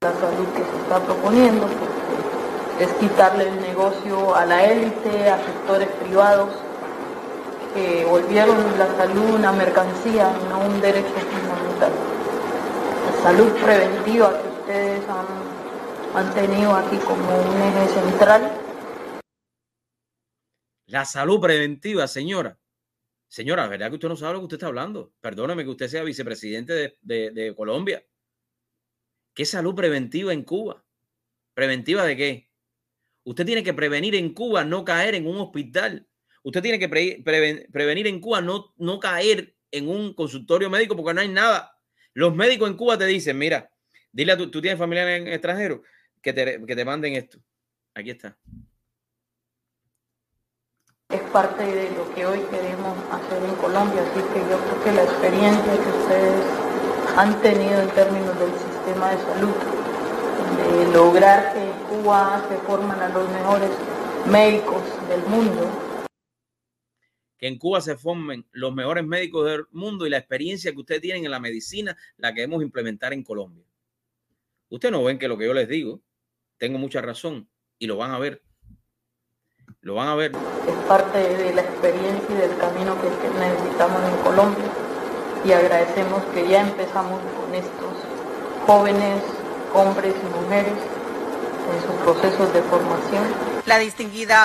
la salud que se está proponiendo, es quitarle el negocio a la élite, a sectores privados que volvieron la salud una mercancía no un derecho fundamental. Salud preventiva que ustedes han, han tenido aquí como un eje central La salud preventiva, señora. Señora, ¿verdad que usted no sabe lo que usted está hablando? Perdóneme que usted sea vicepresidente de, de- Colombia. ¿Qué salud preventiva en Cuba? ¿Preventiva de qué? Usted tiene que prevenir en Cuba no caer en un hospital. Usted tiene que pre- preven- prevenir en Cuba no, no caer en un consultorio médico porque no hay nada. Los médicos en Cuba te dicen, mira, dile a tu, tú tienes familiares en extranjero que te, que te manden esto. Aquí está. es parte de lo que hoy queremos hacer en Colombia, así que yo creo que la experiencia que ustedes han tenido en términos del sistema de salud, de lograr que en Cuba se forman a los mejores médicos del mundo, que en Cuba se formen los mejores médicos del mundo y la experiencia que ustedes tienen en la medicina, la que debemos implementar en Colombia. Ustedes no ven que lo que yo les digo, tengo mucha razón y lo van a ver. Lo van a ver. es parte de la experiencia y del camino que, que necesitamos en Colombia y agradecemos que ya empezamos con estos jóvenes, hombres y mujeres en sus procesos de formación. La distinguida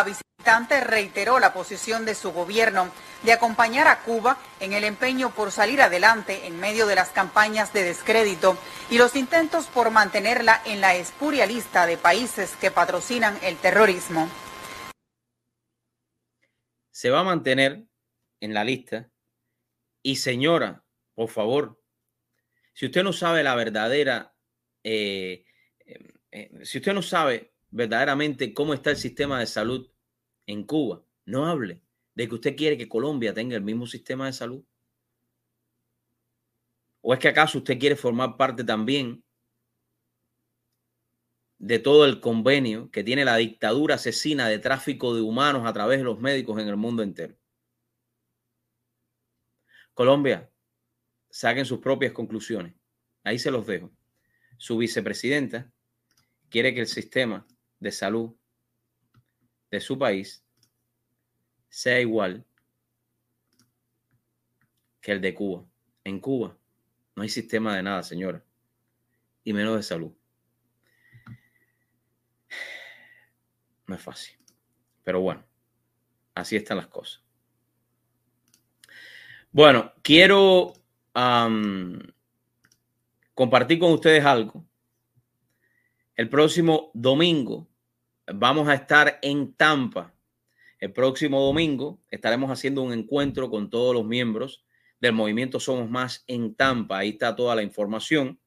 reiteró la posición de su gobierno de acompañar a Cuba en el empeño por salir adelante en medio de las campañas de descrédito y los intentos por mantenerla en la espuria lista de países que patrocinan el terrorismo. Se va a mantener en la lista. Y señora, por favor, si usted no sabe la verdadera, eh, eh, eh, si usted no sabe verdaderamente cómo está el sistema de salud en Cuba, no hable de que usted quiere que Colombia tenga el mismo sistema de salud. ¿O es que acaso usted quiere formar parte también de todo el convenio que tiene la dictadura asesina de tráfico de humanos a través de los médicos en el mundo entero? Colombia, saquen sus propias conclusiones. Ahí se los dejo. Su vicepresidenta quiere que el sistema de salud de su país sea igual que el de Cuba. En Cuba no hay sistema de nada, señora, y menos de salud. No es fácil, pero bueno, así están las cosas. Bueno, quiero compartir con ustedes algo. El próximo domingo vamos a estar en Tampa. El próximo domingo estaremos haciendo un encuentro con todos los miembros del movimiento Somos Más en Tampa. Ahí está toda la información.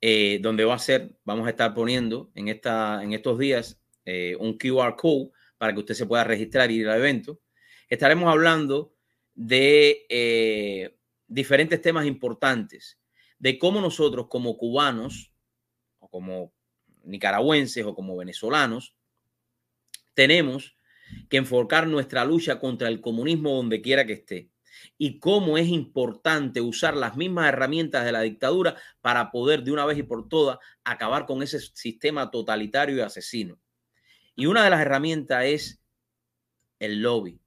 eh, donde va a ser, vamos a estar poniendo en, esta, en estos días eh, un QR code para que usted se pueda registrar y ir al evento. Estaremos hablando de eh, diferentes temas importantes, de cómo nosotros como cubanos o como nicaragüenses o como venezolanos tenemos que enfocar nuestra lucha contra el comunismo donde quiera que esté. y cómo es importante usar las mismas herramientas de la dictadura para poder de una vez y por todas acabar con ese sistema totalitario y asesino. Y una de las herramientas es el lobby.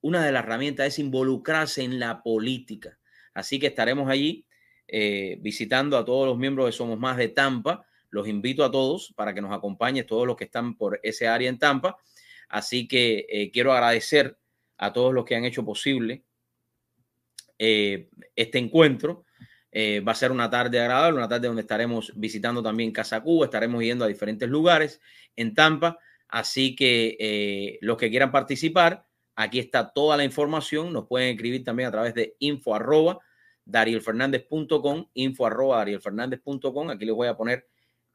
Una de las herramientas es involucrarse en la política. Así que estaremos allí eh, visitando a todos los miembros de Somos Más de Tampa. Los invito a todos para que nos acompañen, todos los que están por ese área en Tampa. Así que eh, quiero agradecer a todos los que han hecho posible eh, este encuentro. va a ser una tarde agradable, una tarde donde estaremos visitando también Casa Cuba, estaremos yendo a diferentes lugares en Tampa. Así que los que quieran participar, aquí está toda la información. Nos pueden escribir también a través de info arroba info arroba. Aquí les voy a poner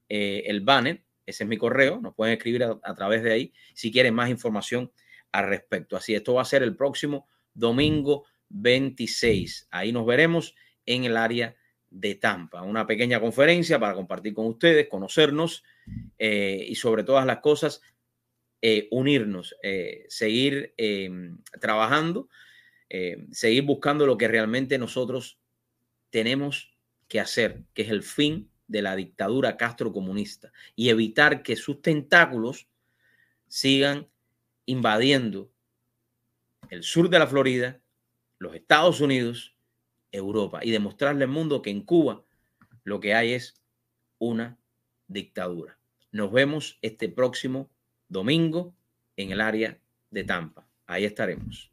eh, el banner, ese es mi correo, nos pueden escribir a, través de ahí si quieren más información al respecto. Así, esto va a ser el próximo domingo 26. Ahí nos veremos en el área de Tampa. Una pequeña conferencia para compartir con ustedes, conocernos eh, y sobre todas las cosas, eh, unirnos, seguir trabajando eh, seguir buscando lo que realmente nosotros tenemos que hacer, que es el fin de la dictadura castrocomunista y evitar que sus tentáculos sigan invadiendo el sur de la Florida, los Estados Unidos, Europa y demostrarle al mundo que en Cuba lo que hay es una dictadura. Nos vemos este próximo domingo en el área de Tampa. Ahí estaremos.